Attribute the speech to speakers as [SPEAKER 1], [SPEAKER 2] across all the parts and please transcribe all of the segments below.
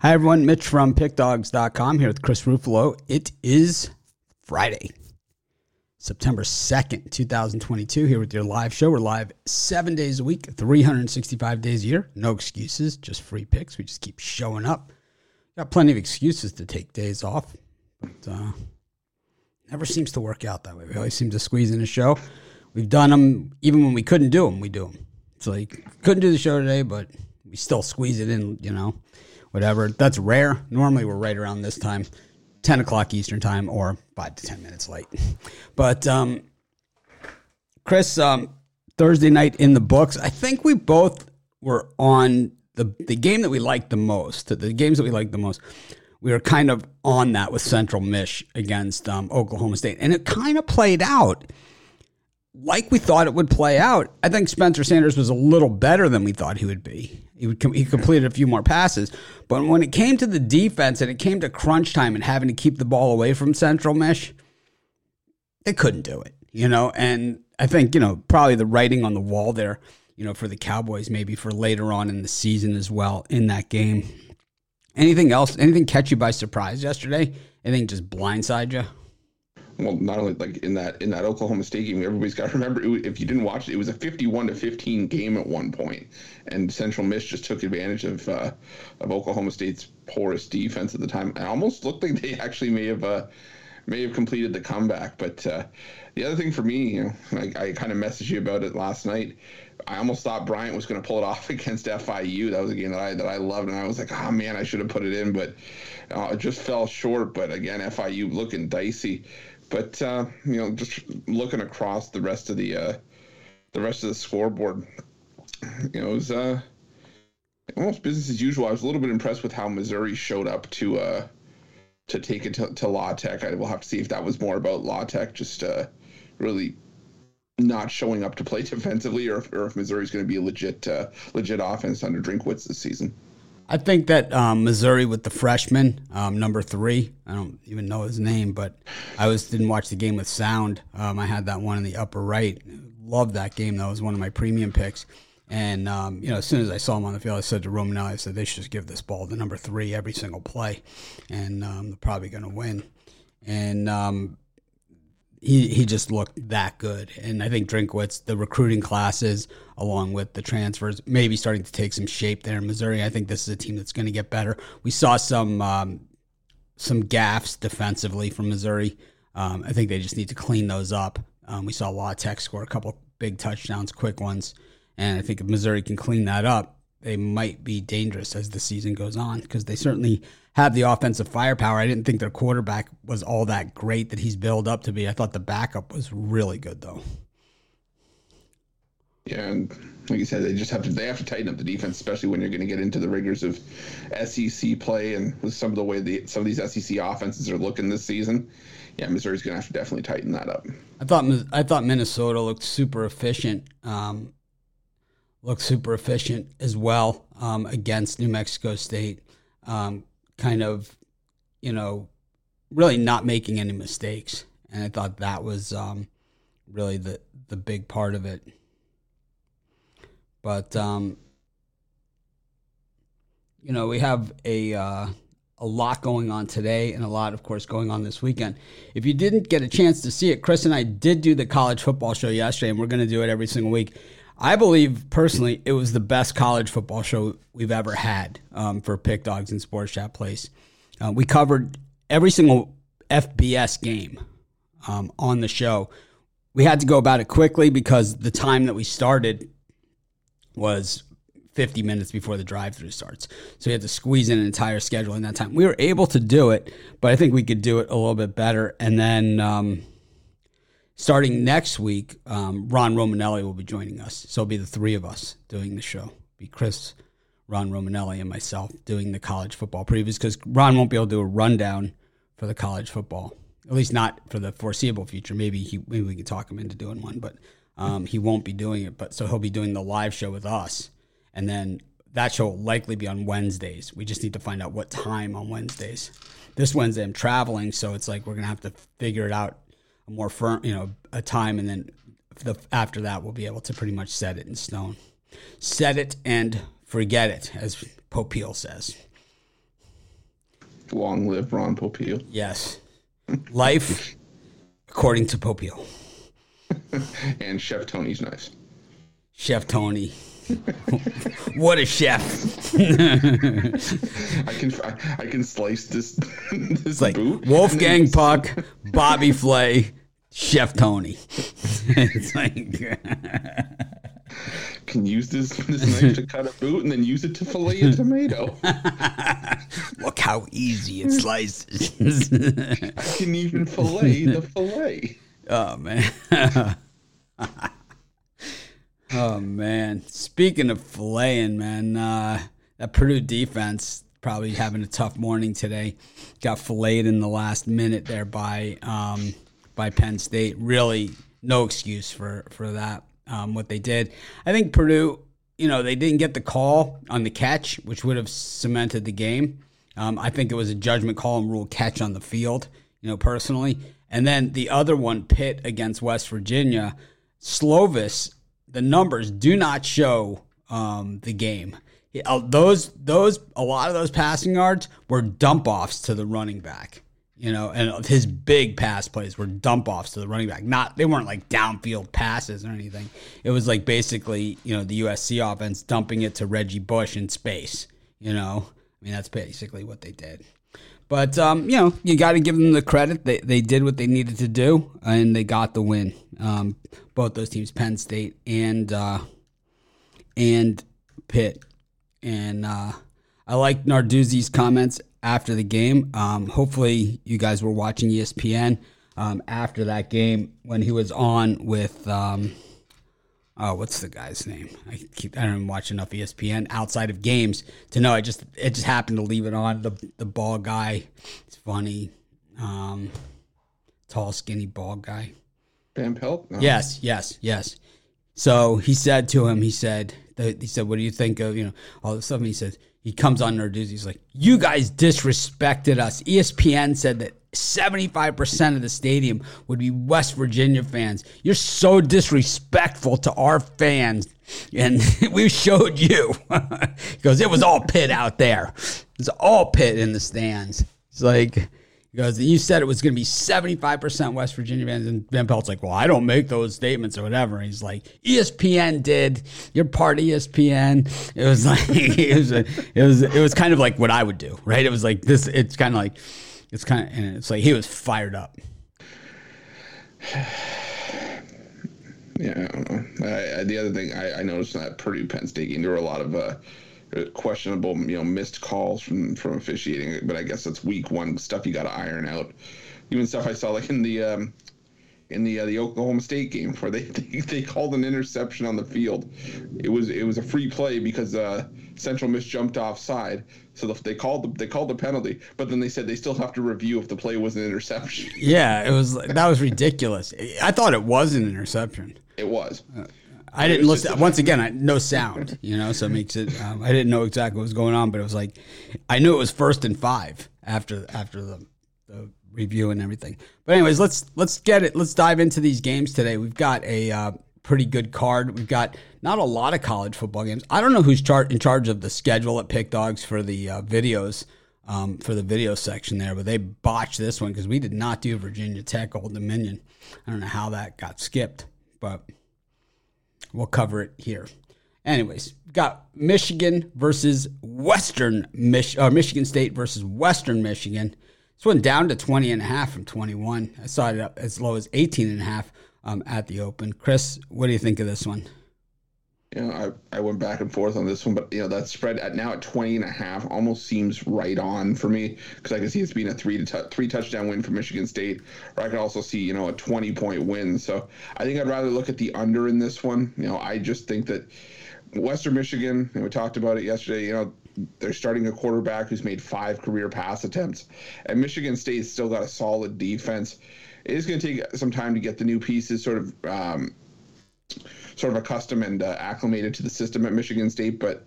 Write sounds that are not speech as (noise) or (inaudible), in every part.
[SPEAKER 1] Hi, everyone. Mitch from PickDogs.com here with Chris Ruffalo. It is Friday, September 2nd, 2022, here with your live show. We're live seven days a week, 365 days a year. No excuses, just free picks. We just keep showing up. Got plenty of excuses to take days off, but uh, never seems to work out that way. We always seem to squeeze in a show. We've done them even when we couldn't do them, we do them. It's like, couldn't do the show today, but we still squeeze it in, you know, whatever. That's rare. Normally we're right around this time, 10 o'clock Eastern time or five to 10 minutes late. But, um, Chris, um, Thursday night in the books, I think we both were on the, the game that we liked the most, the games that we liked the most. We were kind of on that with Central Mich against um, Oklahoma State. And it kind of played out like we thought it would play out. I think Spencer Sanders was a little better than we thought he would be. He would he completed a few more passes, but when it came to the defense and it came to crunch time and having to keep the ball away from Central Mich, they couldn't do it. You know, and I think you know probably the writing on the wall there. You know, for the Cowboys, maybe for later on in the season as well in that game. Anything else? Anything catch you by surprise yesterday? Anything just blindside you?
[SPEAKER 2] Well, not only like in that in that Oklahoma State game, everybody's got to remember if you didn't watch it, it was a 51 to 15 game at one point, and Central Mich just took advantage of uh, of Oklahoma State's porous defense at the time. It almost looked like they actually may have uh, may have completed the comeback. But uh, the other thing for me, you know, I, I kind of messaged you about it last night. I almost thought Bryant was going to pull it (laughs) off against FIU. That was a game that I that I loved, and I was like, oh man, I should have put it in, but uh, it just fell short. But again, FIU looking dicey. But uh, you know, just looking across the rest of the uh, the rest of the scoreboard, you know, it was uh, almost business as usual. I was a little bit impressed with how Missouri showed up to uh, to take it to, to La Tech. I will have to see if that was more about La Tech just uh, really not showing up to play (laughs) defensively, or if, or if Missouri's going to be a legit uh, legit offense under Drinkwitz this season.
[SPEAKER 1] I think that um, Missouri with the freshman um, number three. I don't even know his name, but I was didn't watch the game with sound. Um, I had that one in the upper right. Loved that game. That was one of my premium picks. And um, you know, as soon as I saw him on the field, I said to Romanelli, I said they should just give this ball to number three every single play, and um, they're probably going to win. And um, he he just looked that good. And I think Drinkwitz, the recruiting classes, along with the transfers, maybe starting to take some shape there in Missouri. I think this is a team that's going to get better. We saw some um, some gaffes defensively from Missouri. Um, I think they just need to clean those up. Um, we saw La Tech score a couple big touchdowns, quick ones, and I think if Missouri can clean that up, they might be dangerous as the season goes on because they certainly have the offensive firepower. I didn't think their quarterback was all that great that he's built up to be. I thought the backup was really good though.
[SPEAKER 2] Yeah, and like you said, they just have to they have to tighten up the defense, especially when you're going to get into the rigors of SEC play and with some of the way the some of these SEC offenses are looking this season. Yeah, Missouri's going to have to definitely tighten that up.
[SPEAKER 1] I thought I thought Minnesota looked super efficient. Um, looked super efficient as well um, against New Mexico State. Um, kind of, you know, really not making any mistakes, and I thought that was um, really the the big part of it. But um, you know, we have a uh, a lot going on today, and a lot, of course, going on this weekend. If you didn't get a chance to see it, Chris and I did do the college football show yesterday, and we're going to do it every single week. I believe personally it was the best college football show we've ever had um, for Pick Dogs and Sports Chat Place. Uh, we covered every single FBS game um, on the show. We had to go about it quickly because the time that we started was 50 minutes before the drive through starts. So we had to squeeze in an entire schedule in that time. We were able to do it, but I think we could do it a little bit better. And then um, starting next week, um, Ron Romanelli will be joining us. So it'll be the three of us doing the show. It'll be Chris, Ron Romanelli, and myself doing the college football previews because Ron won't be able to do a rundown for the college football, at least not for the foreseeable future. Maybe he maybe we can talk him into doing one, but um, he won't be doing it, but so he'll be doing the live show with us, and then that show will likely be on Wednesdays. We just need to find out what time on Wednesdays. This Wednesday I'm traveling, so it's like we're gonna have to figure it out a more firm, you know, a time, and then the, after that we'll be able to pretty much set it in stone, set it and forget it, as Popeil says.
[SPEAKER 2] Long live Ron Popeil.
[SPEAKER 1] Yes. Life according to Popeil. (laughs)
[SPEAKER 2] and Chef Tony's knives.
[SPEAKER 1] Chef Tony. (laughs) what a chef! (laughs)
[SPEAKER 2] I can I, I, can slice this this
[SPEAKER 1] it's like
[SPEAKER 2] boot.
[SPEAKER 1] Wolfgang Puck, Bobby Flay, Chef Tony. (laughs) it's like
[SPEAKER 2] can use this this knife to cut a boot and then use it to fillet a tomato. (laughs)
[SPEAKER 1] Look how easy it slices.
[SPEAKER 2] I can even fillet the fillet.
[SPEAKER 1] Oh man. (laughs) oh man. Speaking of filleting, man, uh, that Purdue defense probably having a tough morning today. Got filleted in the last minute there by um, by Penn State. Really, no excuse for for that. Um, what they did, I think Purdue. You know, they didn't get the call on the catch, which would have cemented the game. Um, I think it was a judgment call and rule catch on the field. You know, personally, and then the other one, Pitt against West Virginia. Slovis, the numbers do not show um, the game. Uh, those those a lot of those passing yards were dump offs to the running back. You know, and his big pass plays were dump offs to the running back. Not they weren't like downfield passes or anything. It was like basically, you know, the USC offense dumping it to Reggie Bush in space. You know, I mean that's basically what they did. But um, you know, you got to give them the credit. They they did what they needed to do, and they got the win. Um, both those teams, Penn State and uh, and Pitt. And uh, I like Narduzzi's comments after the game. Um, hopefully, you guys were watching ESPN um, after that game when he was on with. Um, oh, what's the guy's name? I keep I don't watch enough ESPN outside of games to know. I just it just happened to leave it on. The the ball guy, it's funny. Um, tall, skinny, bald guy.
[SPEAKER 2] Van Pelt.
[SPEAKER 1] No. Yes, yes, yes. So he said to him, he said, he said, "What do you think of you know all this stuff?" And he says he comes on Narduzzi. He's like, "You guys disrespected us." ESPN said that 75% of the stadium would be West Virginia fans. You're so disrespectful to our fans. And (laughs) we showed you. (laughs) because it was all Pitt out there. It's all Pitt in the stands. It's like, because you said it was going to be 75% West Virginia fans. And Van Pelt's like, well, I don't make those statements or whatever. And he's like, ESPN did. You're part ESPN. It was (laughs) like, it was, a, it was, it was kind of like what I would do, right? It was like this, it's kind of like, it's kind of, and it's like he was fired up. (sighs)
[SPEAKER 2] Yeah. I, I, the other thing I, I, noticed in that Purdue Penn State game, there were a lot of uh, questionable, you know, missed calls from from officiating. But I guess that's week one stuff you got to iron out. Even stuff I saw like in the um, in the uh, the Oklahoma State game where they, (laughs) they, they called an interception on the field. It was it was a free play because uh, Central Mich jumped offside, so the, they called the they called the penalty. But then they said they still have to review if the play was an interception.
[SPEAKER 1] Yeah, it was that was ridiculous. I thought it was an interception.
[SPEAKER 2] It was.
[SPEAKER 1] I didn't listen. Once again, (laughs) I, no sound, you know, so it makes it. Um, I didn't know exactly what was going on, but it was like I knew it was first and five after after the, the review and everything. But anyways, let's let's get it. Let's dive into these games today. We've got a uh, pretty good card. We've got not a lot of college football games. I don't know who's char- in charge of the schedule at Pick Dogs for the uh, videos. Um, for the video section there, but they botched this one because we did not do Virginia Tech Old Dominion. I don't know how that got skipped, but we'll cover it here. Anyways, got Michigan versus Western Mich- uh, Michigan State versus Western Michigan. This went down to 20 and a half from 21. I saw it up as low as 18 and a half um, at the open. Chris, what do you think of this one?
[SPEAKER 2] You know, I, I went back and forth on this one, but you know that spread at now at 20 and a half almost seems right on for me because I can see it's being a three to t- three touchdown win for Michigan State, or I could also see you know a 20 point win. So I think I'd rather look at the under in this one. You know, I just think that Western Michigan, and we talked about it yesterday. You know, they're starting a quarterback who's made five career pass attempts, and Michigan State's still got a solid defense. It is going to take some time to get the new pieces sort of um, sort of accustomed and uh, acclimated to the system at Michigan State, but.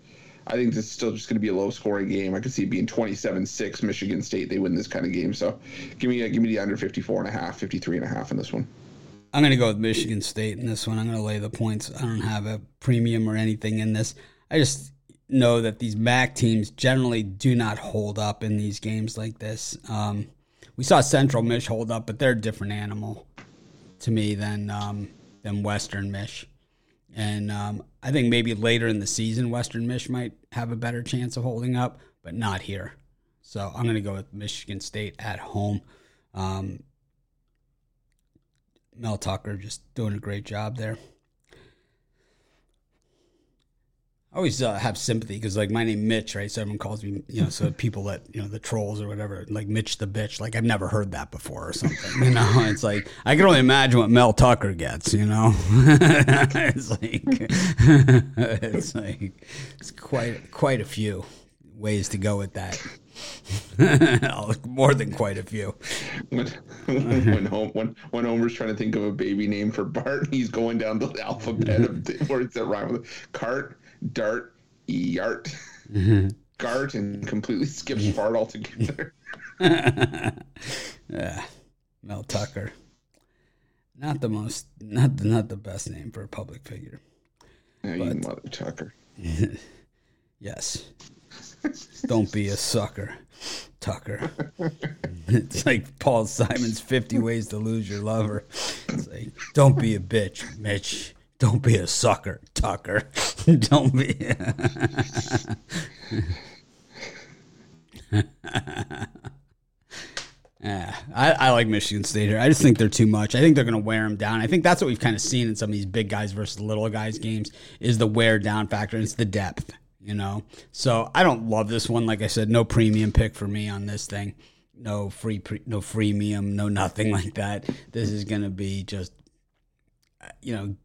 [SPEAKER 2] I think this is still just going to be a low scoring game. I could see it being 27-6 Michigan State. They win this kind of game. So give me, uh, give me the under 54 and a half, 53 and a half in this one.
[SPEAKER 1] I'm going to go with Michigan State in this one. I'm going to lay the points. I don't have a premium or anything in this. I just know that these MAC teams generally do not hold up in these games like this. Um, we saw Central Mich hold up, but they're a different animal to me than um, than Western Mich. And um, I think maybe later in the season, Western Mich might have a better chance of holding up, but not here. So I'm going to go with Michigan State at home. Um, Mel Tucker just doing a great job there. I always uh, have sympathy because, like, my name Mitch, right? So everyone calls me, you know, so people that you know the trolls or whatever, like Mitch the bitch. Like I've never heard that before or something. You know, (laughs) it's like I can only imagine what Mel Tucker gets. You know, (laughs) it's like (laughs) it's like it's quite quite a few ways to go with that. More than quite a few.
[SPEAKER 2] When when, when when Homer's trying to think of a baby name for Bart, he's going down the alphabet of words that rhyme with cart dart, yart, mm-hmm. (laughs) gart, and completely skips fart altogether. (laughs)
[SPEAKER 1] yeah, Mel Tucker. Not the most, not the, not the best name for a public figure.
[SPEAKER 2] Yeah, but, you mother Tucker. (laughs)
[SPEAKER 1] yes. Don't be a sucker, Tucker. it's like Paul Simon's 50 Ways to Lose Your Lover. It's like, don't be a bitch, Mitch. Don't be a sucker, Tucker. (laughs) Don't be. (laughs) Yeah, I, I, like Michigan State here. I just think they're too much. I think they're going to wear them down. I think that's what we've kind of seen in some of these big guys versus little guys games is the wear down factor. It's the depth, you know. So I don't love this one. Like I said, no premium pick for me on this thing. No free, pre, no freemium, no nothing (laughs) like that. This is going to be just, uh, you know,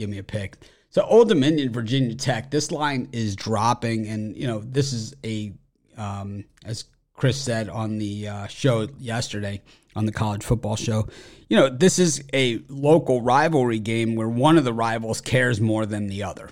[SPEAKER 1] give me a pick. So Old Dominion, Virginia Tech. This line is dropping, and you know this is a um, as Chris said on the uh, show yesterday on the college football show. You know this is a local rivalry game where one of the rivals cares more than the other.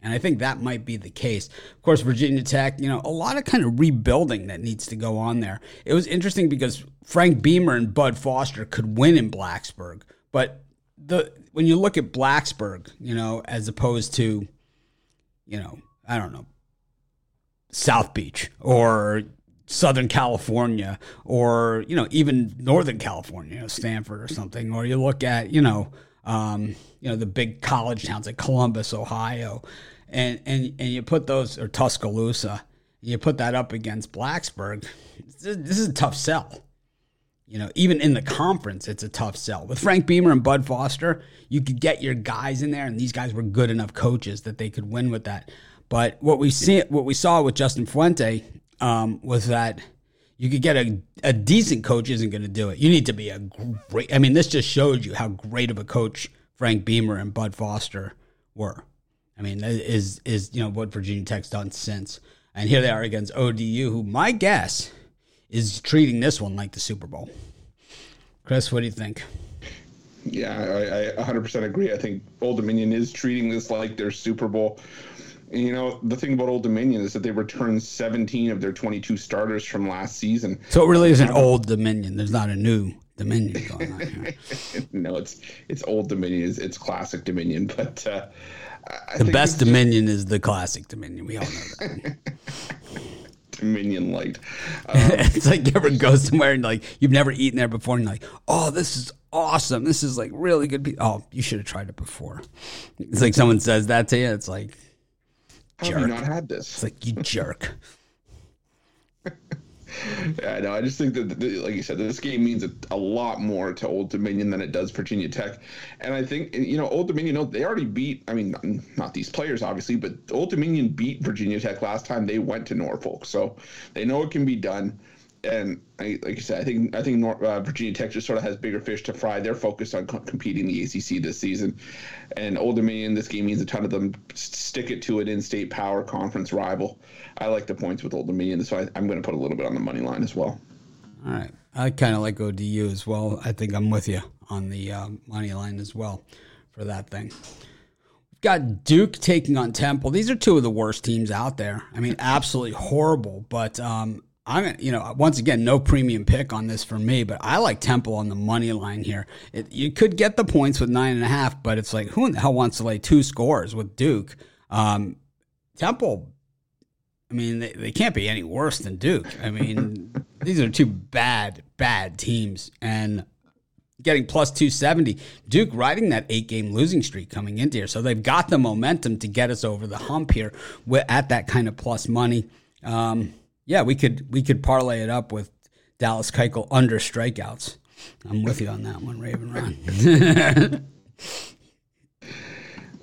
[SPEAKER 1] And I think that might be the case. Of course, Virginia Tech, you know, a lot of kind of rebuilding that needs to go on there. It was interesting because Frank Beamer and Bud Foster could win in Blacksburg, but the when you look at Blacksburg, you know, as opposed to, you know, I don't know, South Beach or Southern California or, you know, even Northern California, you know, Stanford or something, or you look at, you know, um, you know, the big college towns like Columbus, Ohio, and, and, and you put those, or Tuscaloosa, you put that up against Blacksburg, this is a tough sell. You know, even in the conference, it's a tough sell. With Frank Beamer and Bud Foster, you could get your guys in there, and these guys were good enough coaches that they could win with that. But what we see, what we saw with Justin Fuente um, was that you could get a, a decent coach isn't going to do it. You need to be a great. I mean, this just showed you how great of a coach Frank Beamer and Bud Foster were. I mean, is is you know what Virginia Tech's done since, and here they are against ODU, who my guess is treating this one like the Super Bowl. Chris, what do you think?
[SPEAKER 2] Yeah, I, I 100% agree. I think Old Dominion is treating this like their Super Bowl. And, you know, the thing about Old Dominion is that they returned 17 of their 22 starters from last season.
[SPEAKER 1] So it really is an Old Dominion. There's not a new Dominion going on here. (laughs)
[SPEAKER 2] no, it's it's Old Dominion. It's, it's classic Dominion. But uh,
[SPEAKER 1] the best Dominion is the classic Dominion. We all know that. (laughs)
[SPEAKER 2] Dominion Light. (laughs)
[SPEAKER 1] Um, it's like you ever go somewhere and like you've never eaten there before, and you're like, oh, this is awesome. This is like really good. Oh, you should have tried it before. It's like someone says that to you. It's like,
[SPEAKER 2] jerk. have you not had this?
[SPEAKER 1] It's like you jerk. (laughs)
[SPEAKER 2] yeah, no, I just think that, like you said, this game means a, lot more to Old Dominion than it does Virginia Tech. And I think, you know, Old Dominion, you know, they already beat, I mean, not these players, obviously, but Old Dominion beat Virginia Tech last time they went to Norfolk. So they know it can be done and I, like you said, I think I think North, uh, Virginia Tech just sort of has bigger fish to fry. They're focused on co- competing the ACC this season, and Old Dominion. This game means a ton of them. Stick it to an in-state power conference rival. I like the points with Old Dominion, so I, am going to put a little bit on the money line as well.
[SPEAKER 1] All right, I kind of like ODU as well. I think I'm with you on the uh, money line as well for that thing. We've got Duke taking on Temple. These are two of the worst teams out there. I mean, absolutely horrible. But um, I'm you know once again no premium pick on this for me, but I like Temple on the money line here. It, you could get the points with nine and a half, but it's like who in the hell wants to lay two scores with Duke? Um, Temple, I mean, they, they can't be any worse than Duke. I mean, (laughs) these are two bad, bad teams. And getting plus 270, Duke riding that eight game losing streak coming into here. So they've got the momentum to get us over the hump here at that kind of plus money. Um, yeah, we could we could parlay it up with Dallas Keuchel under strikeouts. I'm with you on that one, Raven Ron.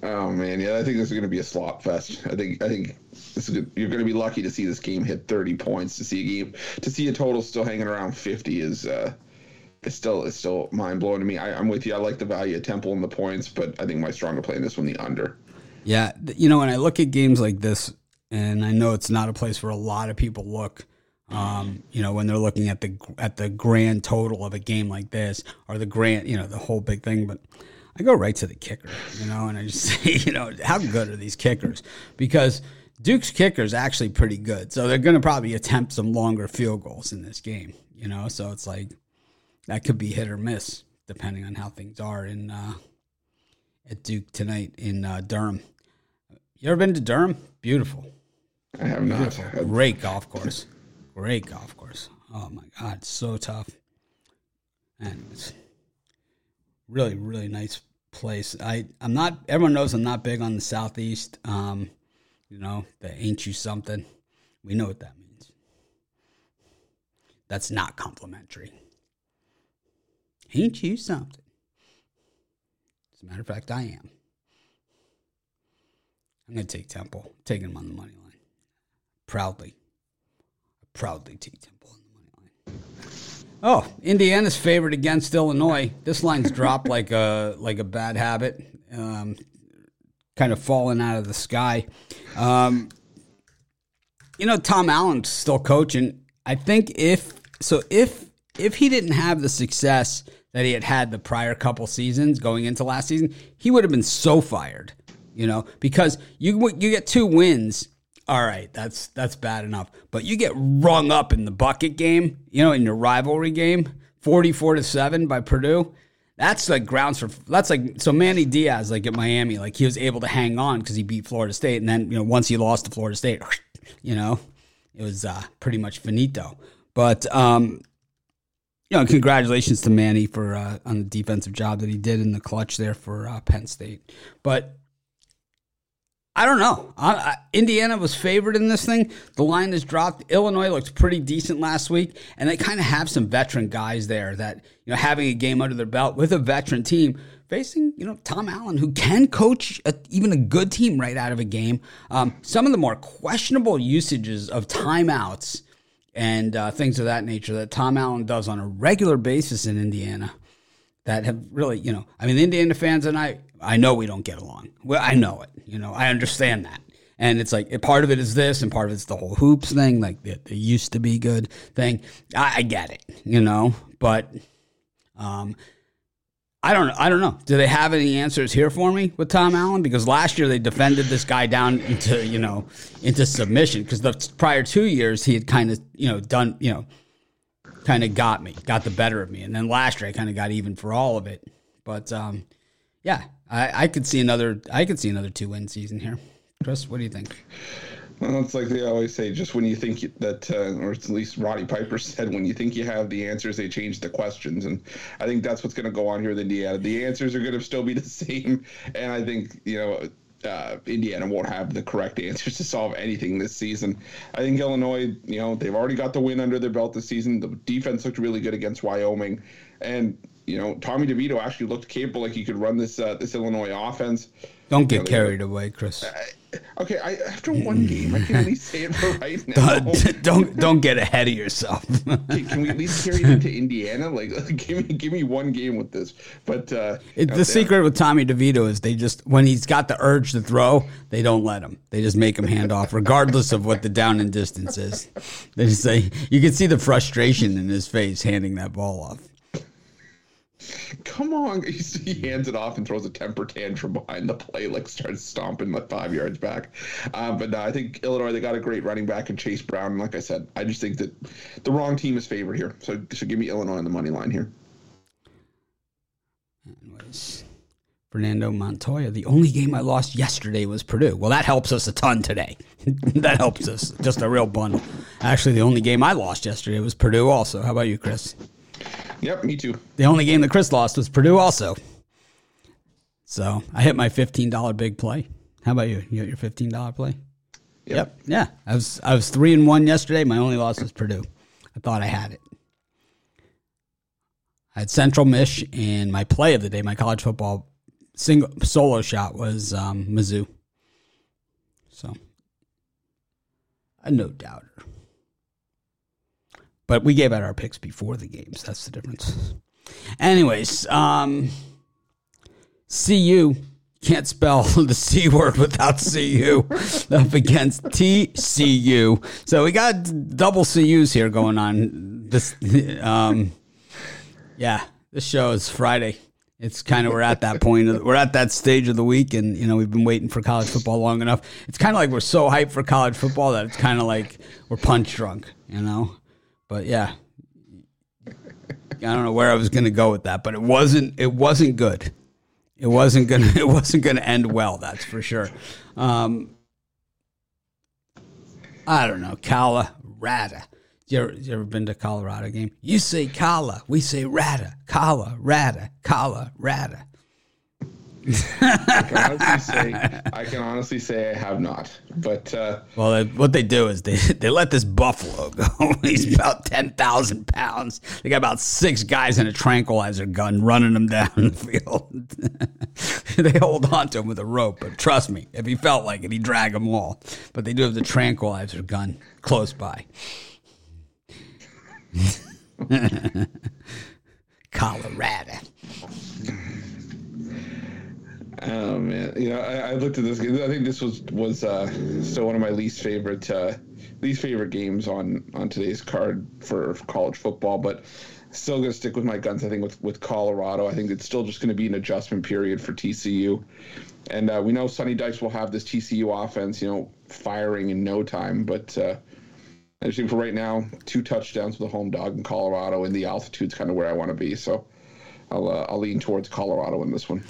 [SPEAKER 1] (laughs)
[SPEAKER 2] oh man, yeah, I think this is going to be a slot fest. I think I think this is good. you're going to be lucky to see this game hit 30 points. To see a game to see a total still hanging around 50 is uh, it's still it's still mind blowing to me. I, am with you. I like the value of Temple and the points, but I think my stronger play in this one the under.
[SPEAKER 1] Yeah, you know when I look at games like this, and I know it's not a place where a lot of people look. Um, you know, when they're looking at the at the grand total of a game like this, or the grand, you know, the whole big thing. But I go right to the kicker, you know, and I just (laughs) say, you know, how good are these kickers? Because Duke's kicker is actually pretty good, so they're going to probably attempt some longer field goals in this game, you know. So it's like that could be hit or miss depending on how things are in uh, at Duke tonight in uh, Durham. You ever been to Durham? Beautiful.
[SPEAKER 2] I have not.
[SPEAKER 1] Great golf course. Great golf course. Oh my God, so tough. And it's really, really nice place. I, I'm not, everyone knows I'm not big on the Southeast. Um, you know, the ain't you something. We know what that means. That's not complimentary. Ain't you something? As a matter of fact, I am. I'm going to take Temple, taking him on the money line. Proudly. Proudly take Temple on the money line. Oh, Indiana's favored against Illinois. This line's dropped like a like a bad habit, um, kind of falling out of the sky. Um, you know, Tom Allen's still coaching. I think if so, if if he didn't have the success that he had had the prior couple seasons going into last season, he would have been so fired you know, because you you get two wins. All right, that's that's bad enough. But you get rung up in the bucket game, you know, in your rivalry game, forty-four to seven by Purdue. That's like grounds for that's like so Manny Diaz like at Miami, like he was able to hang on because he beat Florida State, and then you know once he lost to Florida State, (laughs) you know, it was uh, pretty much finito. But um, you know, congratulations to Manny for uh, on the defensive job that he did in the clutch there for uh, Penn State. But I don't know. I, I, Indiana was favored in this thing. The line has dropped. Illinois looked pretty decent last week, and they kind of have some veteran guys there that you know having a game under their belt with a veteran team facing you know Tom Allen, who can coach a, even a good team right out of a game. Um, some of the more questionable usages of timeouts and uh, things of that nature that Tom Allen does on a regular basis in Indiana that have really, you know, I mean, the Indiana fans and I, I know we don't get along. Well, I know it. You know, I understand that. And it's like part of it is this, and part of it's the whole hoops thing, like the, the used to be good thing. I, I get it, you know, but um, I don't I don't know. Do they have any answers here for me with Tom Allen? Because last year they defended this guy down into you know into submission. Because the prior two years he had kind of you know done you know kind of got me, got the better of me. And then last year I kind of got even for all of it. But um, yeah, I, I could see another I could see another two win season here. Chris, what do you think?
[SPEAKER 2] Well, it's like they always say, just when you think that, uh, or at least Roddy Piper (laughs) said, when you think you have the answers, they change the questions. And I think that's what's going to go on here with Indiana. The answers are going to still be the (laughs) same. And I think, you know, uh, Indiana won't have the correct answers to solve anything this season. I think Illinois, you know, they've already got the win under their belt this season. The defense looked really good against Wyoming, and you know, Tommy DeVito actually looked capable, like he could run this uh, this Illinois offense.
[SPEAKER 1] Don't get you know, carried away, Chris. Uh,
[SPEAKER 2] okay, I, after one game, I can at least say it for (laughs) right now.
[SPEAKER 1] don't, don't don't get ahead of yourself. (laughs)
[SPEAKER 2] can, can, we at least carry it to Indiana? Like, (laughs) give me give me one game with this. But uh,
[SPEAKER 1] it, the secret with Tommy DeVito is they just when he's got the urge to throw, they don't let him. They just make him hand off, regardless of what the down and distance is. They just say you can see the frustration in his face handing that ball off.
[SPEAKER 2] Come on. (laughs) He hands it off and throws a temper tantrum behind the play, like starts stomping like five yards back. Uh, but no, I think Illinois, they got a great running back in Chase Brown. And like I said, I just think that the wrong team is favored here. So, so give me Illinois on the money line here.
[SPEAKER 1] Anyways, Fernando Montoya. The only game I lost yesterday was Purdue. Well, that helps us a ton today. (laughs) that helps us just a real bundle. Actually, the only game I lost yesterday was Purdue. Also, how about you, Chris?
[SPEAKER 2] Yep, me too.
[SPEAKER 1] The only game that Chris lost was Purdue. Also, so I hit my fifteen dollar big play. How about you? You got your fifteen dollar play?
[SPEAKER 2] Yep.
[SPEAKER 1] yep. Yeah. I was I was three and one yesterday. My only loss was Purdue. I thought I had it. I had Central Mich, and my play of the day, my college football single solo shot was um, Mizzou. So, a no doubter. But we gave out our picks before the games. That's the difference. Anyways, um, CU can't spell (laughs) the C word without CU (laughs) up against TCU. So we got double CUs here going on. This, um, yeah, this show is Friday. It's kind of we're at that point. We're at that stage of the week, and you know we've been waiting for college football long enough. It's kind of like we're so hyped for college football that it's kind of like we're punch drunk, you know. But yeah, I don't know where I was going to go with that, but it wasn't. It wasn't good. It wasn't gonna. (laughs) It wasn't gonna end well. That's for sure. Um, I don't know. Colorado. You ever, you ever been to Colorado game? You say Kala, we say Rata, Kala, Rata, Kala, Rada.
[SPEAKER 2] I can honestly say (laughs) I can honestly say I have not. But uh,
[SPEAKER 1] well, they, what they do is they (laughs) they let this buffalo go. (laughs) He's about ten thousand pounds. They got about six guys in a tranquilizer gun running him down the field. they hold on to him with a rope, but trust me, if he felt like it, he'd drag them all. But they do have the tranquilizer gun close by. Colorado.
[SPEAKER 2] Oh man, you know, I, I, looked at this. I think this was was uh, still one of my least favorite uh, least favorite games on on today's card for college football. But still going to stick with my guns. I think with with Colorado, I think it's still just going to be an adjustment period for TCU. And uh, we know Sonny Dykes will have this TCU offense, you know, firing in no time. But uh, I think for right now, two touchdowns with a home dog in Colorado, and the altitude's kind of where I want to be. So I'll uh, I'll lean towards Colorado in this one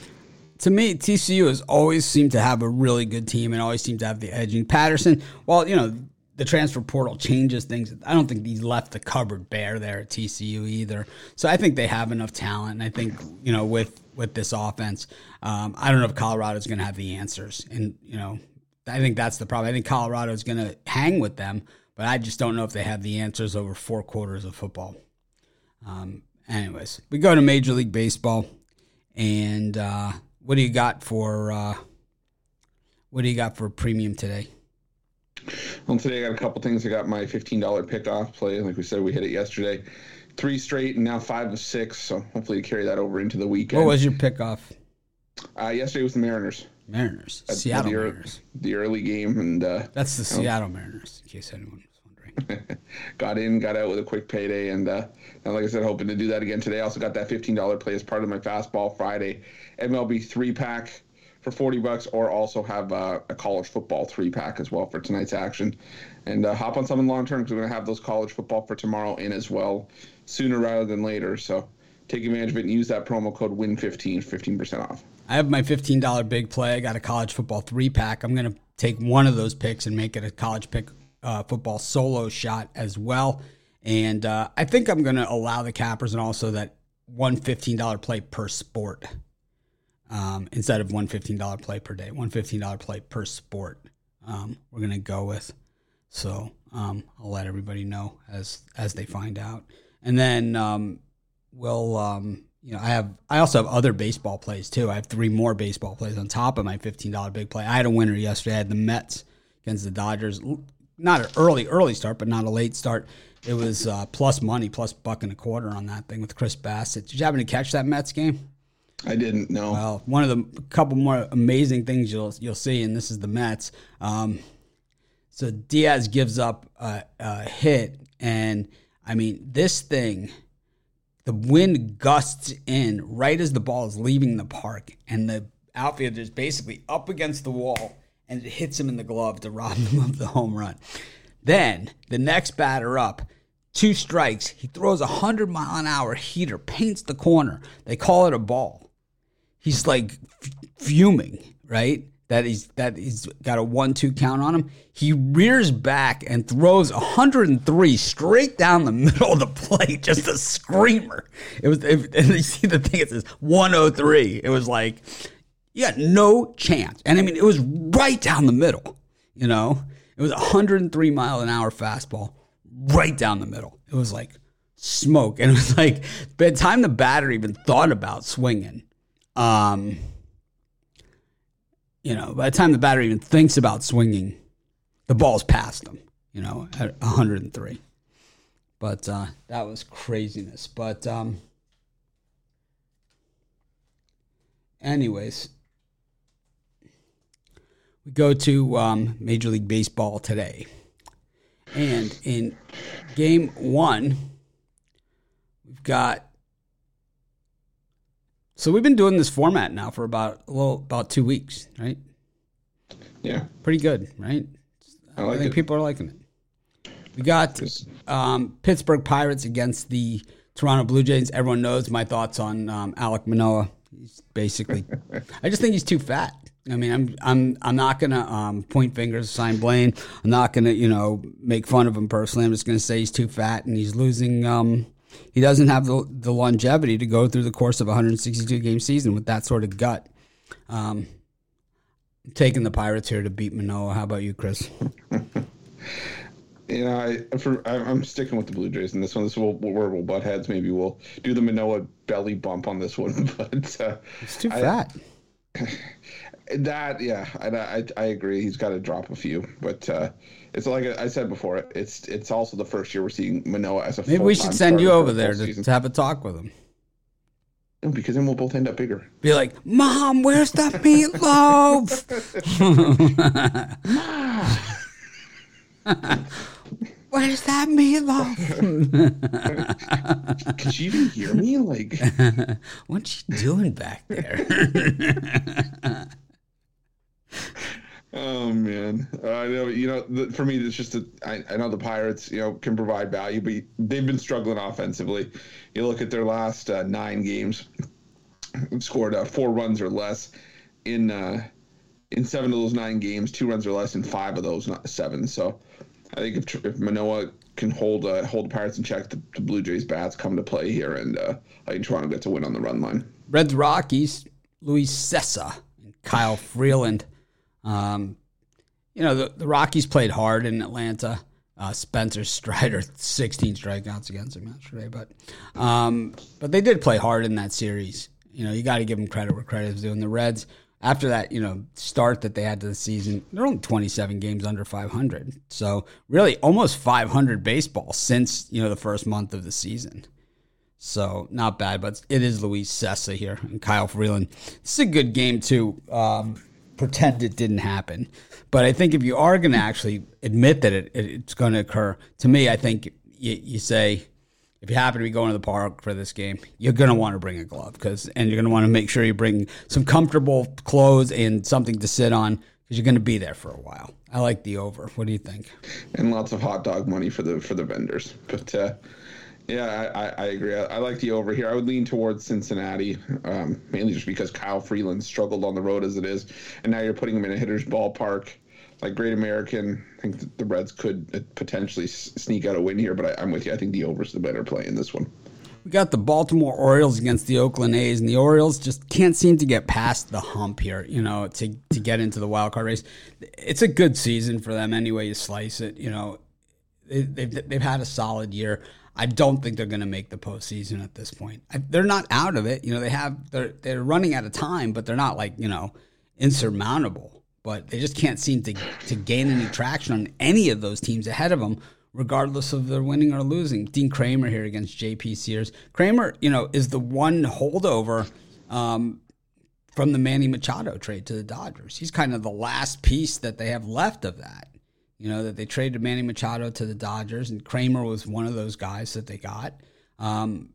[SPEAKER 1] to me, TCU has always seemed to have a really good team and always seemed to have the edge. edging. Patterson, well, you know, the transfer portal changes things. I don't think he's left the cupboard bare there at TCU either. So I think they have enough talent. And I think, you know, with with this offense, um, I don't know if Colorado's going to have the answers. And, you know, I think that's the problem. I think Colorado's going to hang with them, but I just don't know if they have the answers over four quarters of football. Um, anyways, we go to Major League Baseball. And, uh, what do you got for uh, what do you got for premium today?
[SPEAKER 2] Well, today I got a couple things. I got my fifteen dollar pickoff play. Like we said, we hit it yesterday. Three straight and now five of six. So hopefully carry that over into the weekend.
[SPEAKER 1] What was your pickoff?
[SPEAKER 2] Uh, yesterday was the Mariners.
[SPEAKER 1] Mariners, Seattle
[SPEAKER 2] the,
[SPEAKER 1] Mariners.
[SPEAKER 2] The early game, and uh,
[SPEAKER 1] that's the Seattle Mariners. In case anyone. (laughs)
[SPEAKER 2] got in, got out with a quick payday, and, uh, and like I said, hoping to do that again today. I also got that fifteen dollar play as part of my fastball Friday MLB three pack for 40 bucks, or also have uh, a college football three pack as well for tonight's action. And uh, hop on something long term because we're to have those college football for tomorrow in as well, sooner rather than later. So take advantage of it and use that promo code WIN15, 15% off.
[SPEAKER 1] I have my $15 big play. I got a college football three pack. I'm going to take one of those picks and make it a college pick uh, football solo shot as well. And uh, I think I'm going to allow the cappers and also that one $15 play per sport um, instead of one $15 play per day, one $15 play per sport. Um, we're going to go with. So um, I'll let everybody know as as they find out. And then um, we'll, um, you know, I have I also have other baseball plays too. I have three more baseball plays on top of my $15 big play. I had a winner yesterday. I had the Mets against the Dodgers. Not an early, early start, but not a late start. It was uh, plus money, plus buck and a quarter on that thing with Chris Bassitt. Did you happen to catch that Mets game?
[SPEAKER 2] I didn't know.
[SPEAKER 1] Well, one of the couple more amazing things you'll you'll see, and this is the Mets. Um, so Diaz gives up a, a hit, and I mean this thing. The wind gusts in right as the ball is leaving the park, and the outfielder is basically up against the wall, and it hits him in the glove to rob him of the home run. Then the next batter up, two strikes. He throws a hundred mile an hour heater, paints the corner. They call it a ball he's like fuming, right? That he's that he's got a one-two count on him. He rears back and throws 103 straight down the middle of the plate, just a screamer. It was, it, and you see the thing. It says 103. It was like you got no chance, and I mean it was right down the middle. You know, it was 103 mile an hour fastball, right down the middle. It was like smoke, and it was like by the time the batter even thought about swinging, um, you know, by the time the batter even thinks about swinging, the ball's past him. You know, at 103. But uh, that was craziness. But um, anyways, we go to um, Major League Baseball today. And in game one, we've got. So we've been doing this format now for about a little about two weeks, right?
[SPEAKER 2] Yeah,
[SPEAKER 1] Pretty good, right?
[SPEAKER 2] I like
[SPEAKER 1] think
[SPEAKER 2] it.
[SPEAKER 1] people are liking it. We got um, Pittsburgh Pirates against the Toronto Blue Jays. Everyone knows my thoughts on um, Alek Manoah. He's basically, I just think he's too fat. I mean, I'm I'm I'm not gonna um, point fingers, at sign blame. I'm not gonna you know make fun of him personally. I'm just gonna say he's too fat and he's losing. Um, he doesn't have the, the longevity to go through the course of a 162 game season with that sort of gut. Um, taking the Pirates here to beat Manoah. How about you, Chris? (laughs)
[SPEAKER 2] You know, I, for, I I'm sticking with the Blue Jays in this one. This will where we'll butt heads. Maybe we'll do the Manoah belly bump on this one, (laughs) but uh,
[SPEAKER 1] It's too
[SPEAKER 2] I-
[SPEAKER 1] fat. (laughs)
[SPEAKER 2] that yeah, I, I I agree. He's got to drop a few, but uh, it's like I said before. It's it's also the first year we're seeing Manoah as a.
[SPEAKER 1] Maybe we should send you over there to, to have a talk with him.
[SPEAKER 2] No, because then we'll both end up bigger.
[SPEAKER 1] Be like, Mom, where's the meatloaf? (laughs) where's that meatloaf? (laughs)
[SPEAKER 2] Could she even hear me? Like, (laughs)
[SPEAKER 1] What's she doing back there? (laughs)
[SPEAKER 2] oh man, uh, I know. You know, the, for me, it's just I, know the Pirates, you know, can provide value, but they've been struggling offensively. You look at their last uh, nine games, they've scored uh, four runs or less in uh, in seven of those nine games, two runs or less in five of those, seven. So, I think if, if Manoah can hold uh, hold the Pirates in check, the, the Blue Jays bats come to play here, and uh, I think Toronto gets a win on the run line.
[SPEAKER 1] Reds Rockies, Luis Cessa and Kyle Freeland. Um, you know, the, the Rockies played hard in Atlanta. Uh, Spencer Strider, (laughs) 16 strikeouts against him yesterday, but um, but they did play hard in that series. You know, you got to give them credit where credit is due. And the Reds, after that, you know, start that they had to the season, they're only 27 games under 500. So really, almost 500 baseball since you know the first month of the season. So not bad, but it is Luis Cessa here and Kyle Freeland. This is a good game too. um, pretend it didn't happen. But I think if you are going to actually admit that it, it, it's going to occur, to me, I think you, you say if you happen to be going to the park for this game, you're going to want to bring a glove because, and you're going to want to make sure you bring some comfortable clothes and something to sit on because you're going to be there for a while. I like the over. What do you think?
[SPEAKER 2] and lots of hot dog money for the for the vendors. But uh, yeah, I, I, agree. I, I like the over here. I would lean towards Cincinnati, um, mainly just because Kyle Freeland struggled on the road as it is, and now you're putting him in a hitter's ballpark. Like Great American, I think the Reds could potentially sneak out a win here, but I, I'm with you. I think the over's the better play in this one.
[SPEAKER 1] We got the Baltimore Orioles against the Oakland A's, and the Orioles just can't seem to get past the hump here, you know, to, to get into the wild card race. It's a good season for them anyway you slice it. You know, they, they've, they've had a solid year. I don't think they're going to make the postseason at this point. I, they're not out of it. You know, they have they're they're running out of time, but they're not like you know insurmountable. But they just can't seem to to gain any traction on any of those teams ahead of them, regardless of their winning or losing. Dean Kremer here against J.P. Sears. Kremer, you know, is the one holdover. Um, from the Manny Machado trade to the Dodgers. He's kind of the last piece that they have left of that. You know, that they traded Manny Machado to the Dodgers, and Kremer was one of those guys that they got. Um,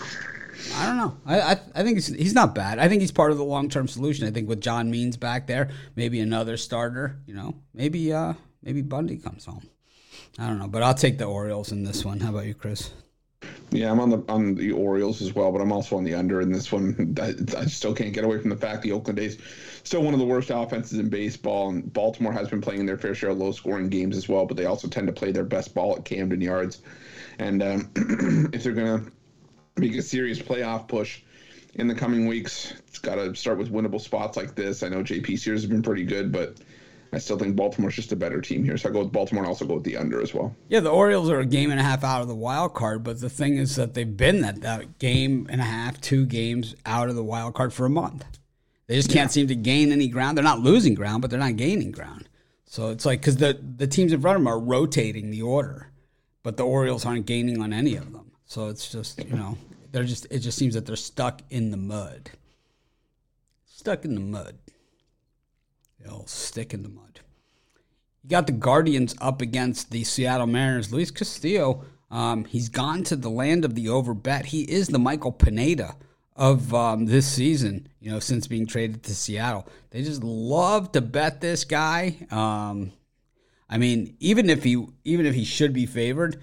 [SPEAKER 1] I don't know. I, I, I think he's, he's not bad. I think he's part of the long term solution. I think with John Means back there, maybe another starter. You know, maybe uh, maybe Bundy comes home. I don't know, but I'll take the Orioles in this one. How about you, Chris?
[SPEAKER 2] Yeah, I'm on the on the Orioles as well, but I'm also on the under in this one. (laughs) I, I still can't get away from the fact the Oakland A's still one of the worst offenses in baseball, and Baltimore has been playing their fair share of low scoring games as well, but they also tend to play their best ball at Camden Yards. And um, (clears throat) if they're gonna make a serious playoff push in the coming weeks, it's got to start with winnable spots like this. I know JP Sears has been pretty good, but I still think Baltimore's just a better team here. So I go with Baltimore and also go with the under as well.
[SPEAKER 1] Yeah, the Orioles are a game and a half out of the wild card, but the thing is that they've been that, that game and a half, two games out of the wild card for a month. They just can't yeah. seem to gain any ground. They're not losing ground, but they're not gaining ground. So it's like because the the teams in front of them are rotating the order, but the Orioles aren't gaining on any of them. So it's just you know they're just it just seems that they're stuck in the mud. Stuck in the mud. They'll stick in the mud. You got the Guardians up against the Seattle Mariners. Luis Castillo, um, he's gone to the land of the overbet. He is the Michael Pineda of um, this season, you know, since being traded to Seattle. They just love to bet this guy. Um, I mean, even if he even if he should be favored,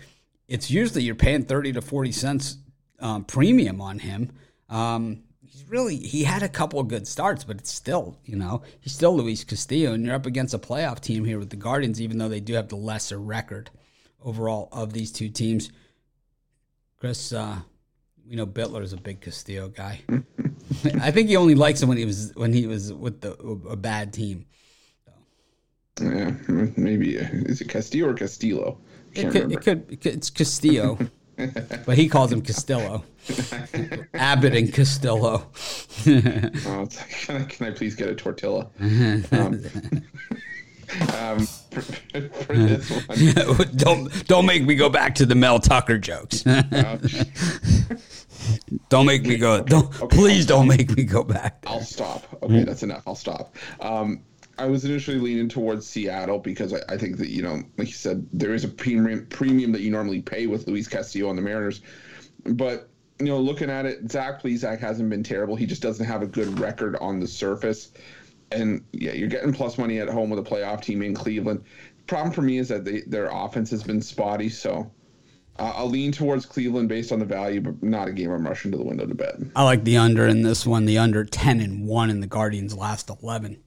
[SPEAKER 1] it's usually you're paying thirty to forty cents um, premium on him. Um, really he had a couple of good starts, but it's still you know he's still Luis Castillo, and you're up against a playoff team here with the Guardians, even though they do have the lesser record overall of these two teams. Chris, uh, we know Bitler is a big Castillo guy. (laughs) I think he only likes him when he was when he was with the a bad team.
[SPEAKER 2] So. Yeah, maybe is it Castillo or Castillo?
[SPEAKER 1] It could, it could, it could, It's Castillo, (laughs) (laughs) but he calls him Castillo. (laughs) Abbott and Castillo.
[SPEAKER 2] oh, (laughs) can, I, can I please get a tortilla? Um,
[SPEAKER 1] um, for, for this one. don't don't make me go back to the Mel Tucker jokes. don't make me go. Don't okay, please don't make me go back.
[SPEAKER 2] There. I'll stop. Okay, that's enough. I'll stop. Um, I was initially leaning towards Seattle because I, I, think that you know, like you said, there is a premium premium that you normally pay with Luis Castillo on the Mariners, but you know, looking at it, Zach Plesac hasn't been terrible. He just doesn't have a good record on the surface and yeah, you're getting plus money at home with a playoff team in Cleveland. Problem for me is that they, their offense has been spotty, so uh, I'll lean towards Cleveland based on the value, but not a game I'm rushing to the window to bet.
[SPEAKER 1] I like the under in this one. The under ten and one in the Guardians' last eleven,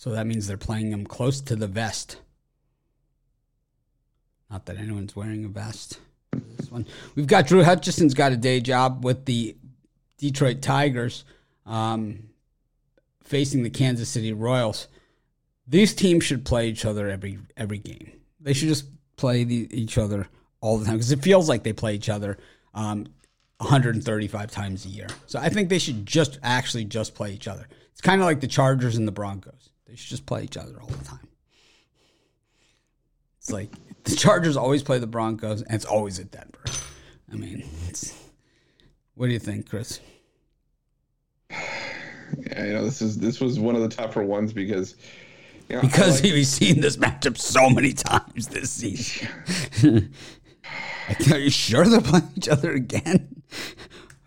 [SPEAKER 1] so that means they're playing them close to the vest. Not that anyone's wearing a vest. This one, we've got Drew Hutchison's got a day job with the Detroit Tigers. Um, facing the Kansas City Royals. These teams should play each other every every game. They should just play the, each other all the time because it feels like they play each other um, 135 times a year. So I think they should just actually just play each other. It's kind of like the Chargers and the Broncos. They should just play each other all the time. It's like the Chargers always play the Broncos, and it's always at Denver. I mean, what do you think, Chris?
[SPEAKER 2] Yeah, you know, this is this was one of the tougher ones because
[SPEAKER 1] you know, because like, (laughs) we've seen this matchup so many times this season. (laughs) Are you sure they're playing each other again?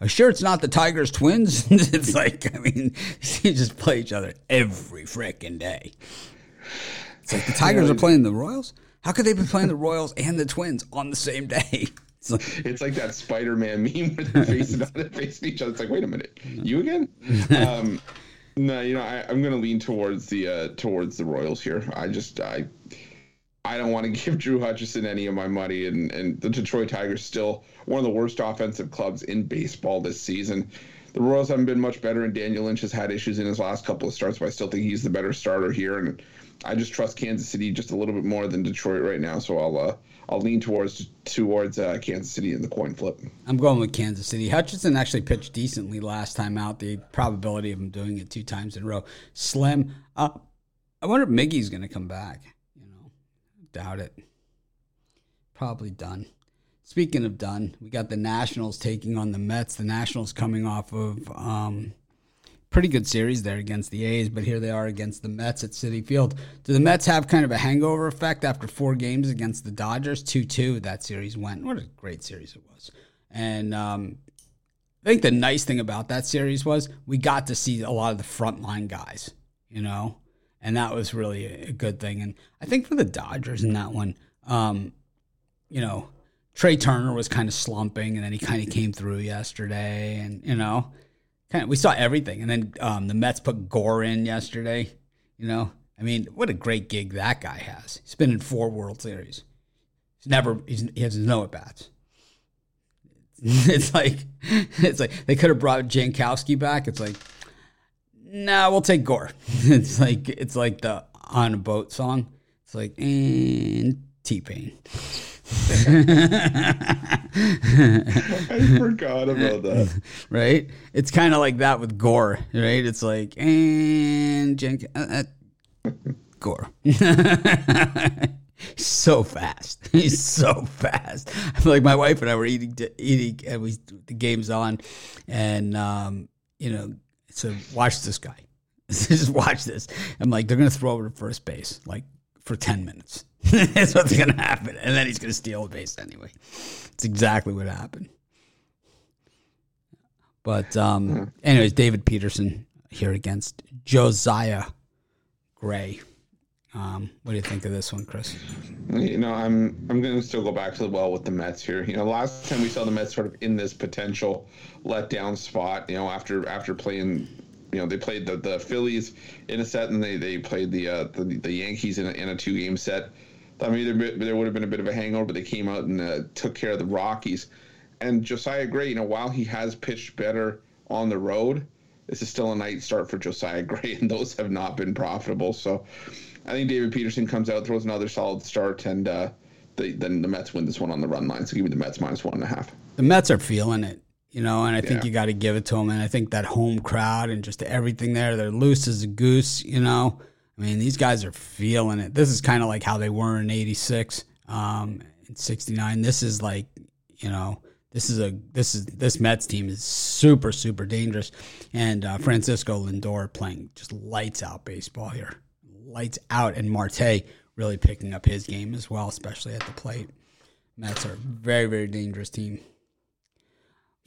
[SPEAKER 1] Sure it's not the Tigers twins? (laughs) it's like I mean, you just play each other every freaking day. It's like the Tigers are playing the Royals. How could they be playing the Royals and the Twins on the same day? (laughs)
[SPEAKER 2] It's like, it's like that Spider-Man (laughs) meme where they're facing, facing each other. It's like, wait a minute, you again? Um, no, you know, I, am going to lean towards the uh, towards the Royals here. I just I I don't want to (laughs) give Drew Hutchison any of my money, and and the Detroit Tigers still one of the worst offensive clubs in baseball this season. The Royals haven't been much better, and Daniel Lynch has had issues in his last couple of starts, but I still think he's the better starter here, and I just trust Kansas City just a little bit more than Detroit right now. So I'll uh, I'll lean towards towards uh, Kansas City in the coin flip.
[SPEAKER 1] I'm going with Kansas City. Hutchison actually pitched decently last time out. The probability of him doing it two times in a row slim. Uh, I wonder if Miggy's going to come back. Doubt it. Probably done. Speaking of done, we got the Nationals taking on the Mets. The Nationals coming off of um, pretty good series there against the A's, but here they are against the Mets at Citi Field. Do the Mets have kind of a hangover effect after four games against the Dodgers? 2 2, that series went. What a great series it was. And um, I think the nice thing about that series was we got to see a lot of the frontline guys, you know, and that was really a good thing. And I think for the Dodgers in that one, um, you know, Trea Turner was kind of slumping, and then he kind of came through yesterday, and you know, kind of we saw everything. And then um, the Mets put Gore in yesterday. You know, I mean, what a great gig that guy has. He's been in four World Series. He's never he's, he has no at bats. (laughs) It's like (laughs) it's like they could have brought Jankowski back. It's like, nah, we'll take Gore. (laughs) It's like it's like the on a boat song. It's like and T Pain. (laughs)
[SPEAKER 2] I forgot about that. (laughs)
[SPEAKER 1] right? It's kind of like that with Gore, right? It's like and Jen, uh, uh, Gore. so fast. He's so fast. I feel like my wife and I were eating eating and we the game's on and um, you know, so watch this guy. (laughs) Just watch this. I'm like, they're gonna throw over to first base, like for 10 minutes. (laughs) That's what's gonna happen. And then he's gonna steal a base anyway. It's exactly what happened. But um, anyways, David Peterson here against Josiah Gray. Um, what do you think of this one, Chris?
[SPEAKER 2] You know, I'm I'm going to still go back to the well with the Mets here. You know, last time we saw the Mets sort of in this potential letdown spot. You know, after after playing, you know, they played the, the Phillies in a set, and they, they played the uh, the, the Yankees in a, in a two game set. I mean, there, there would have been a bit of a hangover, but they came out and uh, took care of the Rockies. And Josiah Gray, you know, while he has pitched better on the road, this is still a night start for Josiah Gray, (laughs) and those have not been profitable. So I think David Peterson comes out, throws another solid start, and uh, the, then the Mets win this one on the run line. So give me the Mets minus one and a half.
[SPEAKER 1] The Mets are feeling it, you know, and I think yeah. you got to give it to them. And I think that home crowd and just everything there, they're loose as a goose, you know. I mean, these guys are feeling it. This is kind of like how they were in '86, um, in '69. This is like, you know, this is a this is this Mets team is super super dangerous, and uh, Francisco Lindor playing just lights out baseball here, lights out, and Marte really picking up his game as well, especially at the plate. Mets are a very very dangerous team.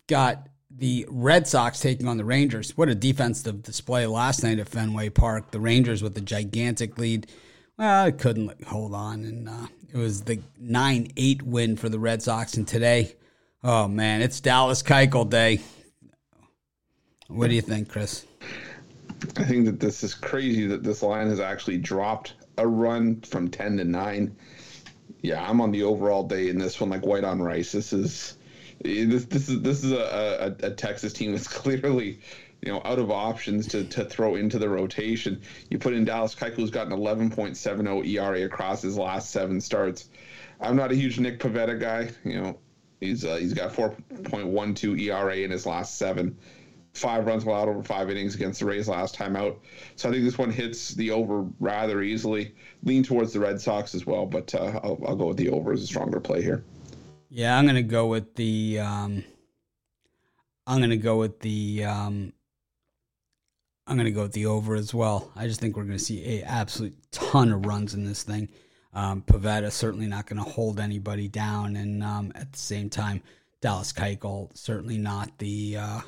[SPEAKER 1] Got the Red Sox taking on the Rangers. What a defensive display last night at Fenway Park. The Rangers with the gigantic lead. Well, it couldn't hold on, and uh, it was the nine eight win for the Red Sox. And today, oh man, it's Dallas Keuchel day. What do you think, Chris?
[SPEAKER 2] I think that this is crazy that this line has actually dropped a run from ten to nine. Yeah, I'm on the overall day in this one, like white on rice. This is this this is this is a, a, a Texas team that's (laughs) clearly you know out of options to, to throw into the rotation. You put in Dallas Keuchel's got an 11.70 ERA across his last seven starts. I'm not a huge Nick Pivetta guy. You know, he's uh, he's got 4.12 ERA in his last seven. Five runs allowed over five innings against the Rays last time out. So I think this one hits the over rather easily. Lean towards the Red Sox as well, but uh, I'll, I'll go with the over as a stronger play here.
[SPEAKER 1] Yeah, I'm gonna go with the. Um, I'm gonna go with the. Um, I'm gonna go with the over as well. I just think we're gonna see a absolute ton of runs in this thing. Um, Pivetta certainly not gonna hold anybody down, and um, at the same time, Dallas Keuchel certainly not the uh,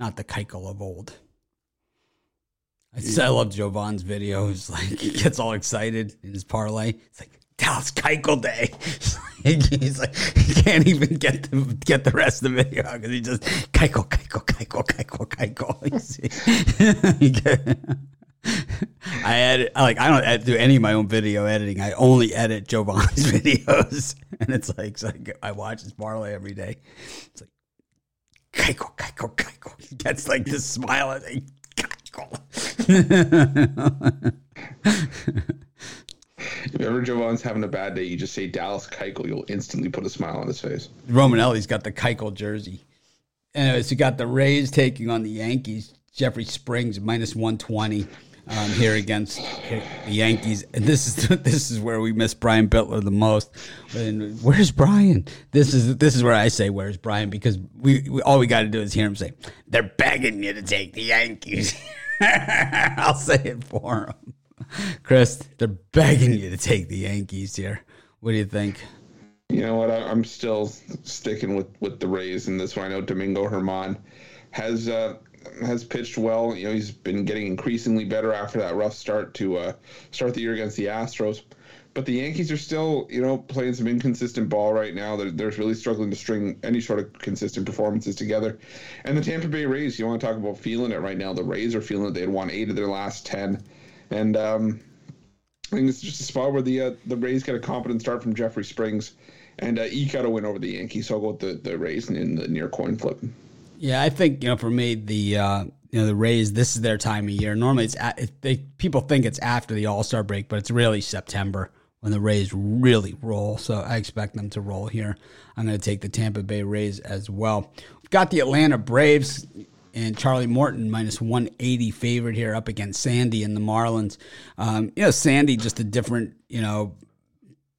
[SPEAKER 1] not the Keuchel of old. I, I love Jovan's video. He's like he gets all excited in his parlay. It's like Dallas Keuchel Day. (laughs) He's like he can't even get the get the rest of the video because he just Keuchel, Keuchel, Keuchel, Keuchel, Keuchel. I edit like I don't do any of my own video editing. I only edit Jovan's (laughs) videos, and it's like, it's like I watch his parlay every day. It's like Keuchel, Keuchel, Keuchel. He gets like this smile. and like, Keuchel.
[SPEAKER 2] If ever Jovan's having a bad day, you just say Dallas Keuchel. You'll instantly put a smile on his face.
[SPEAKER 1] Romanelli's got the Keuchel jersey. Anyways, you got the Rays taking on the Yankees. Jeffrey Springs minus one twenty um, here against the Yankees. And this is (laughs) this is where we miss Brian Bitler the most. And where's Brian? This is this is where I say where's Brian because we, we all we got to do is hear him say they're begging you to take the Yankees. (laughs) I'll say it for him. Chris, they're begging you to take the Yankees here. What do you think?
[SPEAKER 2] You know what? I, am still sticking with, with the Rays in this one. I know Domingo Germán has uh, has pitched well. You know, he's been getting increasingly better after that rough start to uh, start the year against the Astros. but the Yankees are still, you know, playing some inconsistent ball right now. They're, they're really struggling to string any sort of consistent performances together. And the Tampa Bay Rays, you want to talk about feeling it right now. The Rays are feeling it. They had won eight of their last 10. And um, I think it's just a spot where the uh, the Rays get a competent start from Jeffrey Springs and uh, eke out a win over the Yankees. So I'll go with the, the Rays in the near coin flip.
[SPEAKER 1] Yeah, I think, you know, for me, the. Uh you know the Rays. This is their time of year. Normally, it's at, they people think it's after the All Star break, but it's really September when the Rays really roll. So I expect them to roll here. I'm going to take the Tampa Bay Rays as well. We've got the Atlanta Braves and Charlie Morton minus 180 favorite here up against Sandy and the Marlins. Um, you know, Sandy just a different, you know,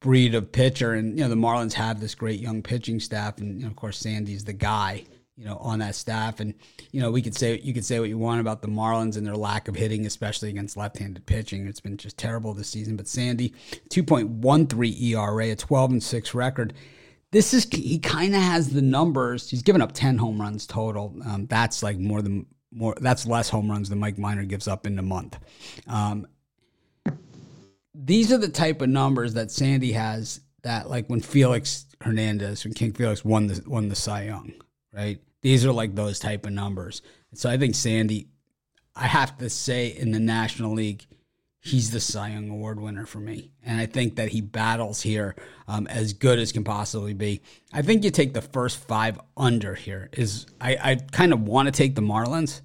[SPEAKER 1] breed of pitcher. And, you know, the Marlins have this great young pitching staff. And, you know, of course, Sandy's the guy you know, on that staff. And you know, we could say you could say what you want about the Marlins and their lack of hitting, especially against left-handed pitching. It's been just terrible this season. But Sandy, two point one three ERA, a twelve and six record. This is he kind of has the numbers. He's given up ten home runs total. Um, that's like more than more. That's less home runs than Mike Minor gives up in a month. Um, these are the type of numbers that Sandy has. That like when Felix Hernandez, when King Felix won the won the Cy Young right? These are like those type of numbers. So I think Sandy, I have to say in the National League, he's the Cy Young Award winner for me. And I think that he battles here um, as good as can possibly be. I think you take the first five under here. Is I, I kind of want to take the Marlins,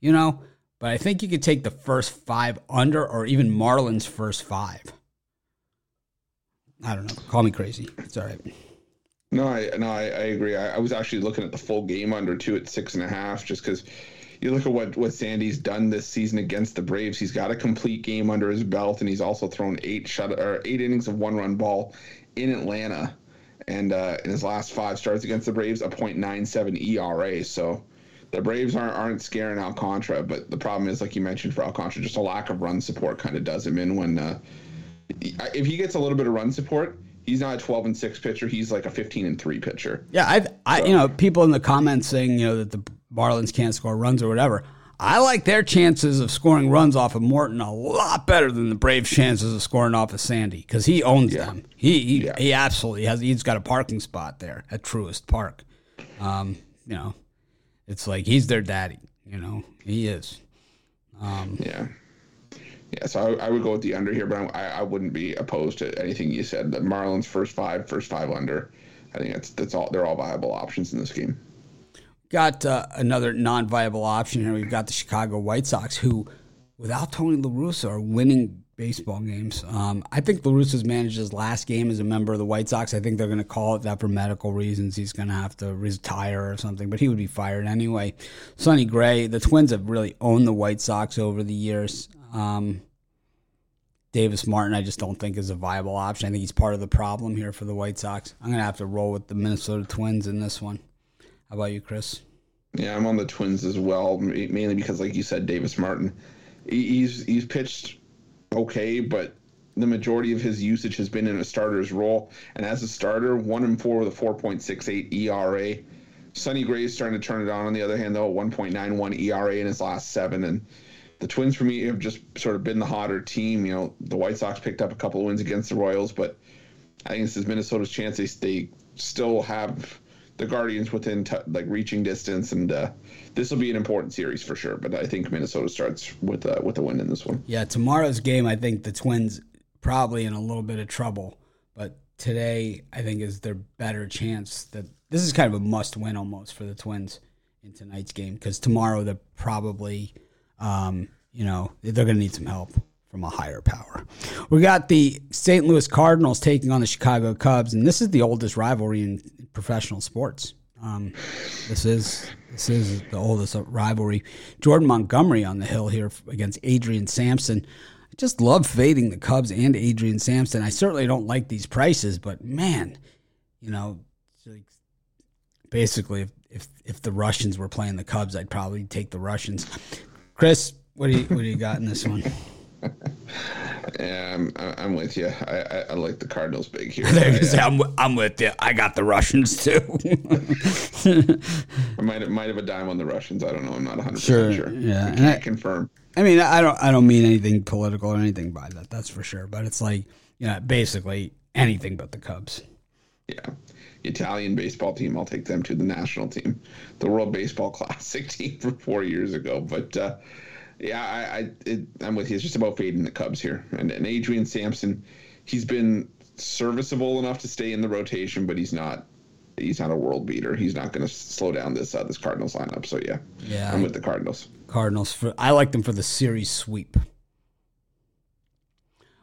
[SPEAKER 1] you know, but I think you could take the first five under or even Marlins first five. I don't know. Call me crazy. It's all right.
[SPEAKER 2] No, I no, I, I agree. I, I, was actually looking at the full game under two at six and a half, just because you look at what what Sandy's done this season against the Braves. He's got a complete game under his belt, and he's also thrown eight shut or eight innings of one run ball in Atlanta, and uh, in his last five starts against the Braves, a .97 ERA. So the Braves aren't aren't scaring Alcantara, but the problem is, like you mentioned, for Alcantara, just a lack of run support kind of does him in when. Uh, if he gets a little bit of run support, he's not a 12 and 6 pitcher he's like a 15 and 3 pitcher
[SPEAKER 1] yeah i've i so. you know people in the comments saying you know that the marlins can't score runs or whatever i like their chances of scoring runs off of morton a lot better than the braves chances of scoring off of sandy because he owns yeah. them he he, yeah. he absolutely has he's got a parking spot there at truist park um you know it's like he's their daddy you know he is
[SPEAKER 2] um yeah yeah, so I, I, would go with the under here, but I, I wouldn't be opposed to anything you said. The Marlins first five, first five under. I think that's that's all. They're all viable options in this game.
[SPEAKER 1] Got uh, another non-viable option here. We've got the Chicago White Sox, who, without Tony La Russa, are winning baseball games. Um, I think La Russa's managed his last game as a member of the White Sox. I think they're going to call it that for medical reasons. He's going to have to retire or something, but he would be fired anyway. Sonny Gray, the Twins have really owned the White Sox over the years. Um, Davis Martin, I just don't think is a viable option. I think he's part of the problem here for the White Sox. I'm going to have to roll with the Minnesota Twins in this one. How about you, Chris?
[SPEAKER 2] Yeah, I'm on the Twins as well, mainly because, like you said, Davis Martin, he's he's pitched okay, but the majority of his usage has been in a starter's role. And as a starter, one and four with a 4.68 ERA. Sonny Gray is starting to turn it on. On the other hand, though, 1.91 ERA in his last seven, and the Twins for me have just sort of been the hotter team. You know, the White Sox picked up a couple of wins against the Royals, but I think this is Minnesota's chance. They, they still have the Guardians within t- like reaching distance, and uh, this will be an important series for sure. But I think Minnesota starts with uh, with a win in this one.
[SPEAKER 1] Yeah, tomorrow's game, I think the Twins probably in a little bit of trouble, but today I think is their better chance. That this is kind of a must win almost for the Twins in tonight's game because tomorrow they're probably um, you know, they're going to need some help from a higher power. We got the St. Louis Cardinals taking on the Chicago Cubs, and this is the oldest rivalry in professional sports. Um, this is this is the oldest rivalry. Jordan Montgomery on the hill here against Adrian Sampson. I just love fading the Cubs and Adrian Sampson. I certainly don't like these prices, but man, you know, basically, if, if if the Russians were playing the Cubs, I'd probably take the Russians. Chris, what do you what do you got in this one? (laughs)
[SPEAKER 2] yeah, I'm, I'm with you. I, I, I like the Cardinals big here. (laughs)
[SPEAKER 1] I, say, I'm, I'm with you. I got the Russians too. (laughs)
[SPEAKER 2] I might have, might have a dime on the Russians. I don't know. I'm not 100
[SPEAKER 1] sure,
[SPEAKER 2] sure.
[SPEAKER 1] Yeah,
[SPEAKER 2] I can't confirm.
[SPEAKER 1] I mean, I don't I don't mean anything political or anything by that. That's for sure. But it's like you know, basically anything but the Cubs.
[SPEAKER 2] Yeah. Italian baseball team, I'll take them to the national team, the World Baseball (laughs) Classic team from four years ago. But uh, yeah, I, I it, I'm with you. It's just about fading the Cubs here. And, and Adrian Sampson, he's been serviceable enough to stay in the rotation, but he's not he's not a world beater. He's not going to slow down this uh, this Cardinals lineup. So yeah,
[SPEAKER 1] yeah,
[SPEAKER 2] I'm with the Cardinals.
[SPEAKER 1] Cardinals for I like them for the series sweep.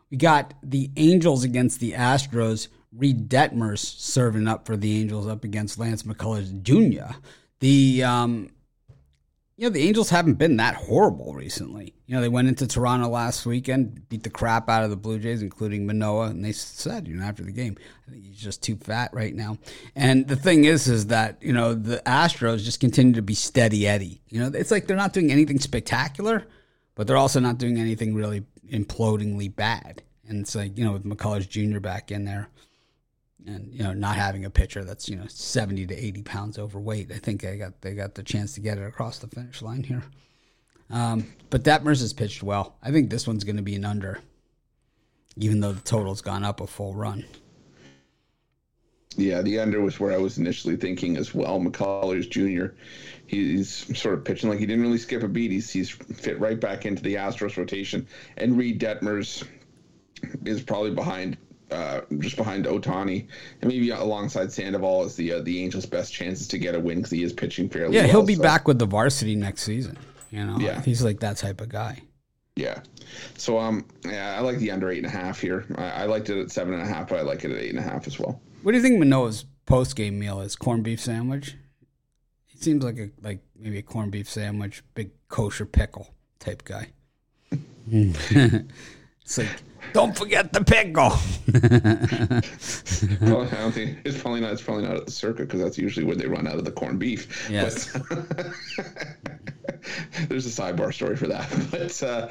[SPEAKER 1] We got the Angels against the Astros. Reid Detmers serving up for the Angels up against Lance McCullers Jr. The um, you know the Angels haven't been that horrible recently. You know they went into Toronto last weekend, beat the crap out of the Blue Jays, including Manoah, and they said you know after the game, I think he's just too fat right now. And the thing is, is that you know the Astros just continue to be steady Eddie. You know it's like they're not doing anything spectacular, but they're also not doing anything really implodingly bad. And it's like you know with McCullers Jr. back in there and you know not having a pitcher that's you know 70 to 80 pounds overweight i think they got they got the chance to get it across the finish line here. Um, but Detmers has pitched well. I think this one's going to be an under even though the total's gone up a full run.
[SPEAKER 2] Yeah the under was where i was initially thinking as well. Mccullers jr he's sort of pitching like he didn't really skip a beat. He's, he's fit right back into the astros rotation. And reid detmers is probably behind uh, just behind Ohtani, and maybe alongside Sandoval is the uh, the Angels' best chances to get a win because he is pitching fairly.
[SPEAKER 1] Yeah,
[SPEAKER 2] well,
[SPEAKER 1] he'll be
[SPEAKER 2] so.
[SPEAKER 1] back with the varsity next season. You know,
[SPEAKER 2] Yeah.
[SPEAKER 1] he's like that type of guy.
[SPEAKER 2] Yeah, so um, yeah, I like the under eight and a half here. I, I liked it at seven and a half, but I like it at eight and a half as well.
[SPEAKER 1] What do you think Manoah's post game meal is? Corned beef sandwich. He seems like a like maybe a corned beef sandwich, big kosher pickle type guy. (laughs) (laughs) it's like don't forget the pickle. (laughs)
[SPEAKER 2] well, I don't think it's probably not. It's probably not at the circuit because that's usually where they run out of the corned beef.
[SPEAKER 1] Yes. (laughs)
[SPEAKER 2] There's a sidebar story for that. (laughs) But uh,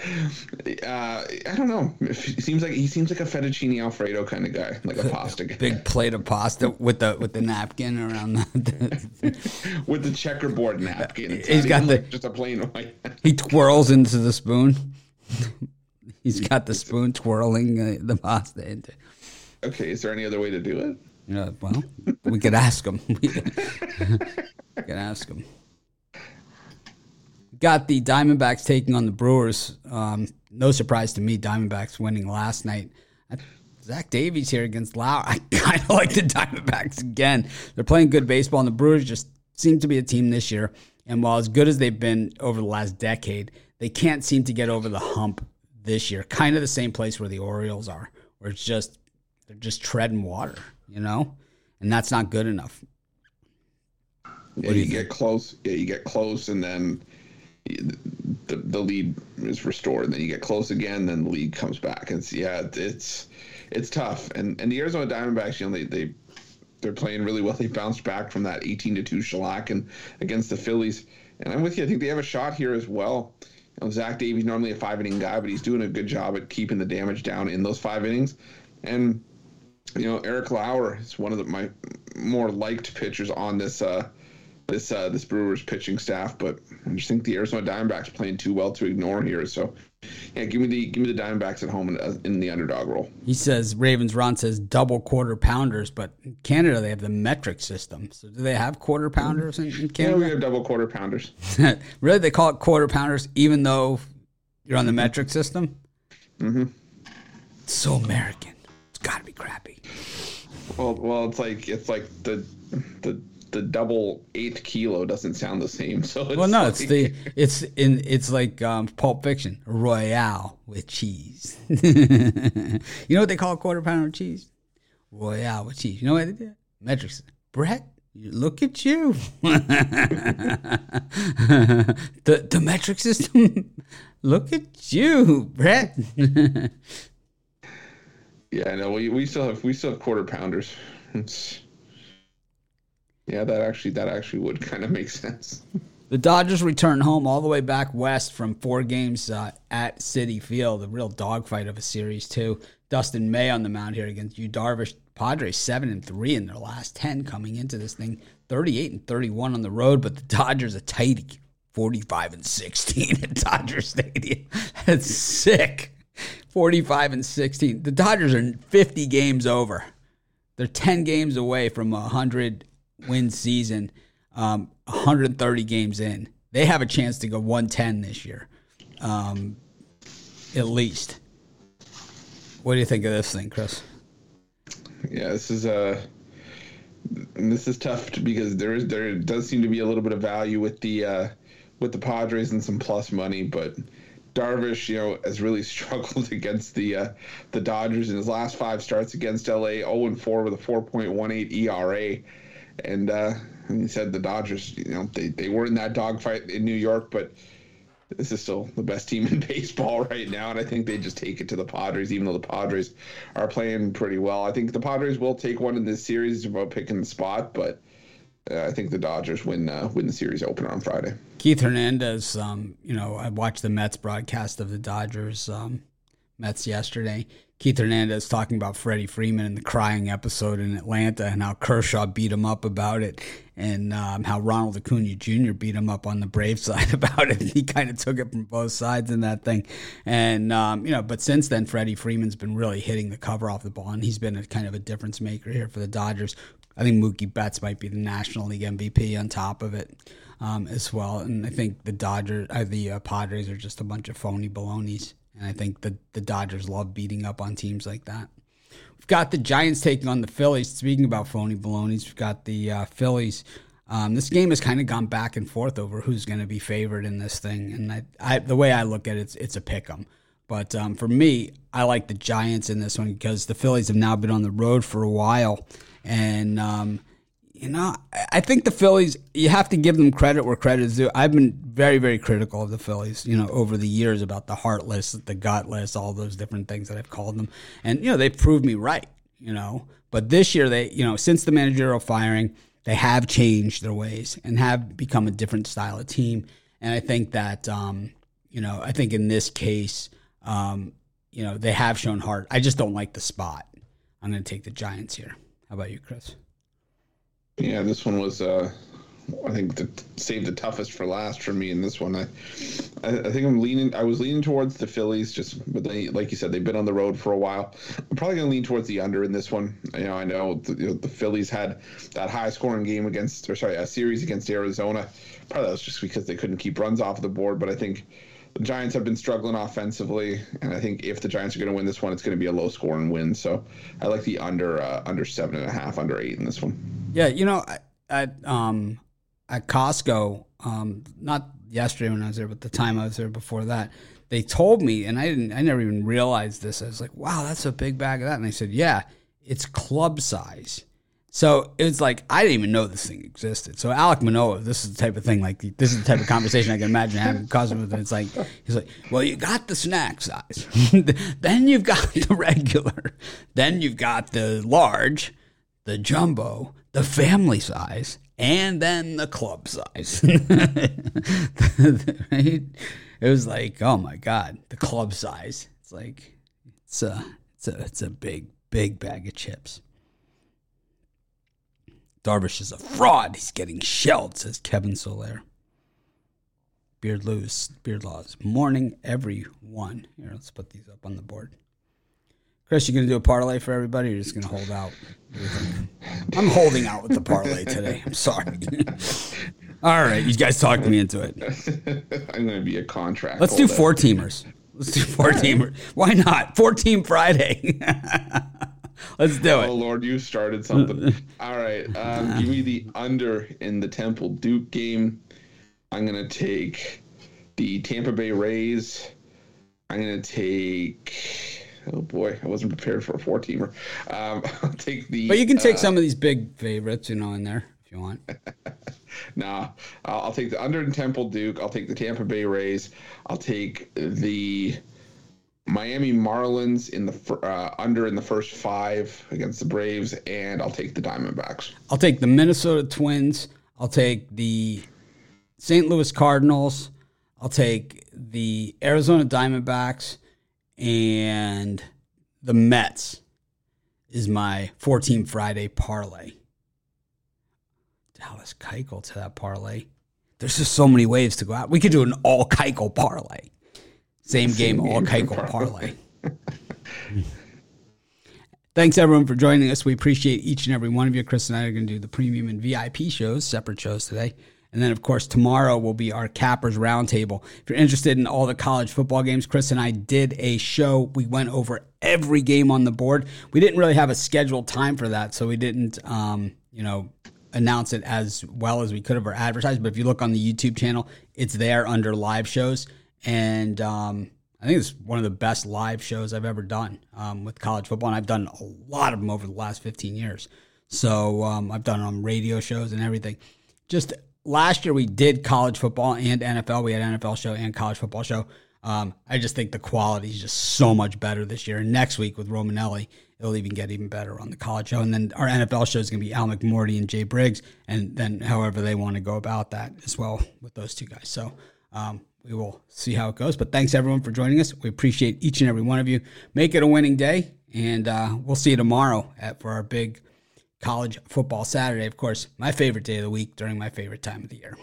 [SPEAKER 2] uh, I don't know. It seems like he seems like a fettuccine alfredo kind of guy, like a pasta guy.
[SPEAKER 1] big plate of pasta with the with the napkin around the.
[SPEAKER 2] with the checkerboard napkin. It's
[SPEAKER 1] He's got the-
[SPEAKER 2] like just a plain white.
[SPEAKER 1] he twirls into the spoon. He's got the spoon twirling uh, the pasta into.
[SPEAKER 2] okay, is there any other way to do it?
[SPEAKER 1] Yeah, well, we could ask him. (laughs) we could (laughs) ask him. Got the Diamondbacks taking on the Brewers. Um, no surprise to me, Diamondbacks winning last night. Zach Davies here against Lauer. (laughs) I kind of like the Diamondbacks again. They're playing good baseball, and the Brewers just seem to be a team this year. And while as good as they've been over the last decade, they can't seem to get over the hump this year. Kind of the same place where the Orioles are, where it's just they're just treading water, you know, and that's not good enough.
[SPEAKER 2] Yeah, you, get close. Yeah, you get close, and then the the lead is restored. And then you get close again, then the lead comes back. And it's yeah, it's it's tough. And and the Arizona Diamondbacks, you know, they they they're playing really well. They bounced back from that eighteen to two shellac and against the Phillies. And I'm with you. I think they have a shot here as well. You know, Zach Davies normally a five inning guy, but he's doing a good job at keeping the damage down in those five innings. And you know, Eric Lauer is one of the, my more liked pitchers on this uh, this uh, this Brewers pitching staff, but I just think the Arizona Diamondbacks playing too well to ignore here. So, yeah, give me the give me the Diamondbacks at home in, in the underdog role.
[SPEAKER 1] He says Ravens Ron says double quarter pounders, but in Canada they have the metric system. So do they have quarter pounders in, in
[SPEAKER 2] Yeah, we have double quarter pounders. (laughs)
[SPEAKER 1] really, they call it quarter pounders, even though you're on the metric system.
[SPEAKER 2] Mm-hmm.
[SPEAKER 1] It's so American. It's got to be crappy.
[SPEAKER 2] Well, well, it's like it's like the the the double eight kilo doesn't sound the same. So it's
[SPEAKER 1] Well, no,
[SPEAKER 2] like,
[SPEAKER 1] it's the (laughs) it's in it's like um, Pulp Fiction, Royale with cheese. (laughs) you know what they call a quarter pounder with cheese? Royale with cheese. You know what they did? Metric system. Brett, look at you. (laughs) the the metric system. look at you, Brett.
[SPEAKER 2] yeah, no, we, we still have we still have quarter pounders. It's yeah, that actually that actually would (laughs) kind of make sense.
[SPEAKER 1] The Dodgers return home all the way back west from four games uh, at Citi Field. A real dogfight of a series too. Dustin May on the mound here against Yu Darvish. Padres seven and three in their last ten coming into this thing. Thirty-eight and thirty-one on the road, but the Dodgers a tighty, forty-five and sixteen at Dodger Stadium. (laughs) That's sick. 45 and 16. The Dodgers are 50 games over. They're 10 games away from 100 win season, um, 130 games in. They have a chance to go 110 this year, um, at least. What do you think of this thing, Chris?
[SPEAKER 2] Yeah, this is a. Uh, this is tough because there is there does seem to be a little bit of value with the uh, with the Padres and some plus money, but Darvish, you know, has really (laughs) struggled against the uh, the Dodgers in his last five starts against LA, 0 and 4 with a 4.18 ERA. And, uh, and he said the Dodgers, you know, they, they were in that dogfight in New York, but this is still the best team (laughs) in baseball right now. And I think they just take it to the Padres, even though the Padres are playing pretty well. I think the Padres will take one in this series about picking the spot, but uh, I think the Dodgers win uh, win the series opener on Friday.
[SPEAKER 1] Keith Hernandez, um, you know, I watched the Mets broadcast of the Dodgers um, Mets yesterday. Keith Hernandez talking about Freddie Freeman and the crying episode in Atlanta and how Kershaw beat him up about it and um, how Ronald Acuna Jr. beat him up on the Brave (laughs) side about it. He kind of took it from both sides in that thing. And, um, you know, but since then, Freddie Freeman's been really hitting the cover off the ball and he's been a kind of a difference maker here for the Dodgers. I think Mookie Betts might be the National League MVP on top of it um, as well. And I think the Dodgers, uh, the uh, Padres are just a bunch of phony balonies. And I think the, the Dodgers love beating up on teams like that. We've got the Giants taking on the Phillies. Speaking about phony balonies, we've got the uh, Phillies. Um, this game has kind of gone back and forth over who's going to be favored in this thing. And I, I, the way I look at it, it's, it's a pick 'em. But um, for me, I like the Giants in this one because the Phillies have now been on the road for a while. And um, you know, I think the Phillies, you have to give them credit where credit is due. I've been very, very critical of the Phillies, you know, over the years about the heartless, the gutless, all those different things that I've called them. And, you know, they proved me right, you know. But this year, they, you know, since the managerial firing, they have changed their ways and have become a different style of team. And I think that, um, you know, I think in this case, um, you know, they have shown heart. I just don't like the spot. I'm going to take the Giants here. How about you, Chris?
[SPEAKER 2] Yeah, this one was. Uh, I think the, saved the toughest for last for me in this one. I, I, I, think I'm leaning. I was leaning towards the Phillies, just but they, like you said, they've been on the road for a while. I'm probably going to lean towards the under in this one. You know, I know the, you know, the Phillies had that high scoring game against, or sorry, a series against Arizona. Probably that was just because they couldn't keep runs off the board. But I think the Giants have been struggling offensively, and I think if the Giants are going to win this one, it's going to be a low scoring win. So I like the under uh, under seven and a half, under eight in this one.
[SPEAKER 1] Yeah, you know, at um, at Costco, um, not yesterday when I was there, but the time I was there before that, they told me, and I didn't, I never even realized this. I was like, "Wow, that's a big bag of that." And they said, "Yeah, it's club size." So it was like I didn't even know this thing existed. So Alek Manoah, this is the type of thing like this is the type of conversation I can imagine having with. It's like he's like, well, you got the snack size, (laughs) then you've got the (laughs) regular, then you've got the large, the jumbo, the family size, and then the club size. (laughs) It was like, oh my god, the club size. It's like it's a it's a it's a big big bag of chips. Darvish is a fraud. He's getting shelled, says Kevin Solaire. Beard Lewis, Beard Laws. Morning, everyone. Here, let's put these up on the board. Chris, you gonna do a parlay for everybody? Or you're just gonna hold out. I'm holding out with the parlay today. I'm sorry. (laughs) All right, you guys talked me into it. (laughs)
[SPEAKER 2] I'm gonna be a contract.
[SPEAKER 1] Let's do four teamers. Let's do four teamers. Why not? Four team Friday. (laughs) Let's do it.
[SPEAKER 2] Oh Lord, you started something. All right, um, give me the under in the Temple Duke game. I'm gonna take the Tampa Bay Rays. I'm gonna take Oh boy, I wasn't prepared for a four teamer. Um, (laughs) I'll take the.
[SPEAKER 1] But you can take uh, some of these big favorites, you know, in there if you want. (laughs)
[SPEAKER 2] nah, I'll, I'll, take the under in Temple Duke. I'll take the Tampa Bay Rays. I'll take the Miami Marlins in the uh, under in the first five against the Braves, and I'll take the Diamondbacks.
[SPEAKER 1] I'll take the Minnesota Twins. I'll take the St. Louis Cardinals. I'll take the Arizona Diamondbacks and the Mets is my 14 Friday parlay. Dallas Keuchel to that parlay. There's just so many ways to go out. We could do an all Keuchel parlay. Same game, all Keuchel parlay. Thanks everyone for joining us. We appreciate each and every one of you. Chris and I are going to do the premium and VIP shows, separate shows today. And then, of course, tomorrow will be our Cappers Roundtable. If you're interested in all the college football games, Chris and I did a show. We went over every game on the board. We didn't really have a scheduled time for that, so we didn't, um, you know, announce it as well as we could have or advertised. But if you look on the YouTube channel, it's there under live shows. And um, I think it's one of the best live shows I've ever done um, with college football. And I've done a lot of them over the last 15 years. So um, I've done on radio shows and everything. Just last year we did college football and NFL. We had NFL show and college football show. Um, I just think the quality is just so much better this year. And next week with Romanelli, it'll even get even better on the college show. And then our NFL show is going to be Al McMordie and Jay Briggs, and then however they want to go about that as well with those two guys. So um, we will see how it goes. But thanks everyone for joining us. We appreciate each and every one of you. Make it a winning day, and uh, we'll see you tomorrow at, for our big college football Saturday. Of course, my favorite day of the week during my favorite time of the year.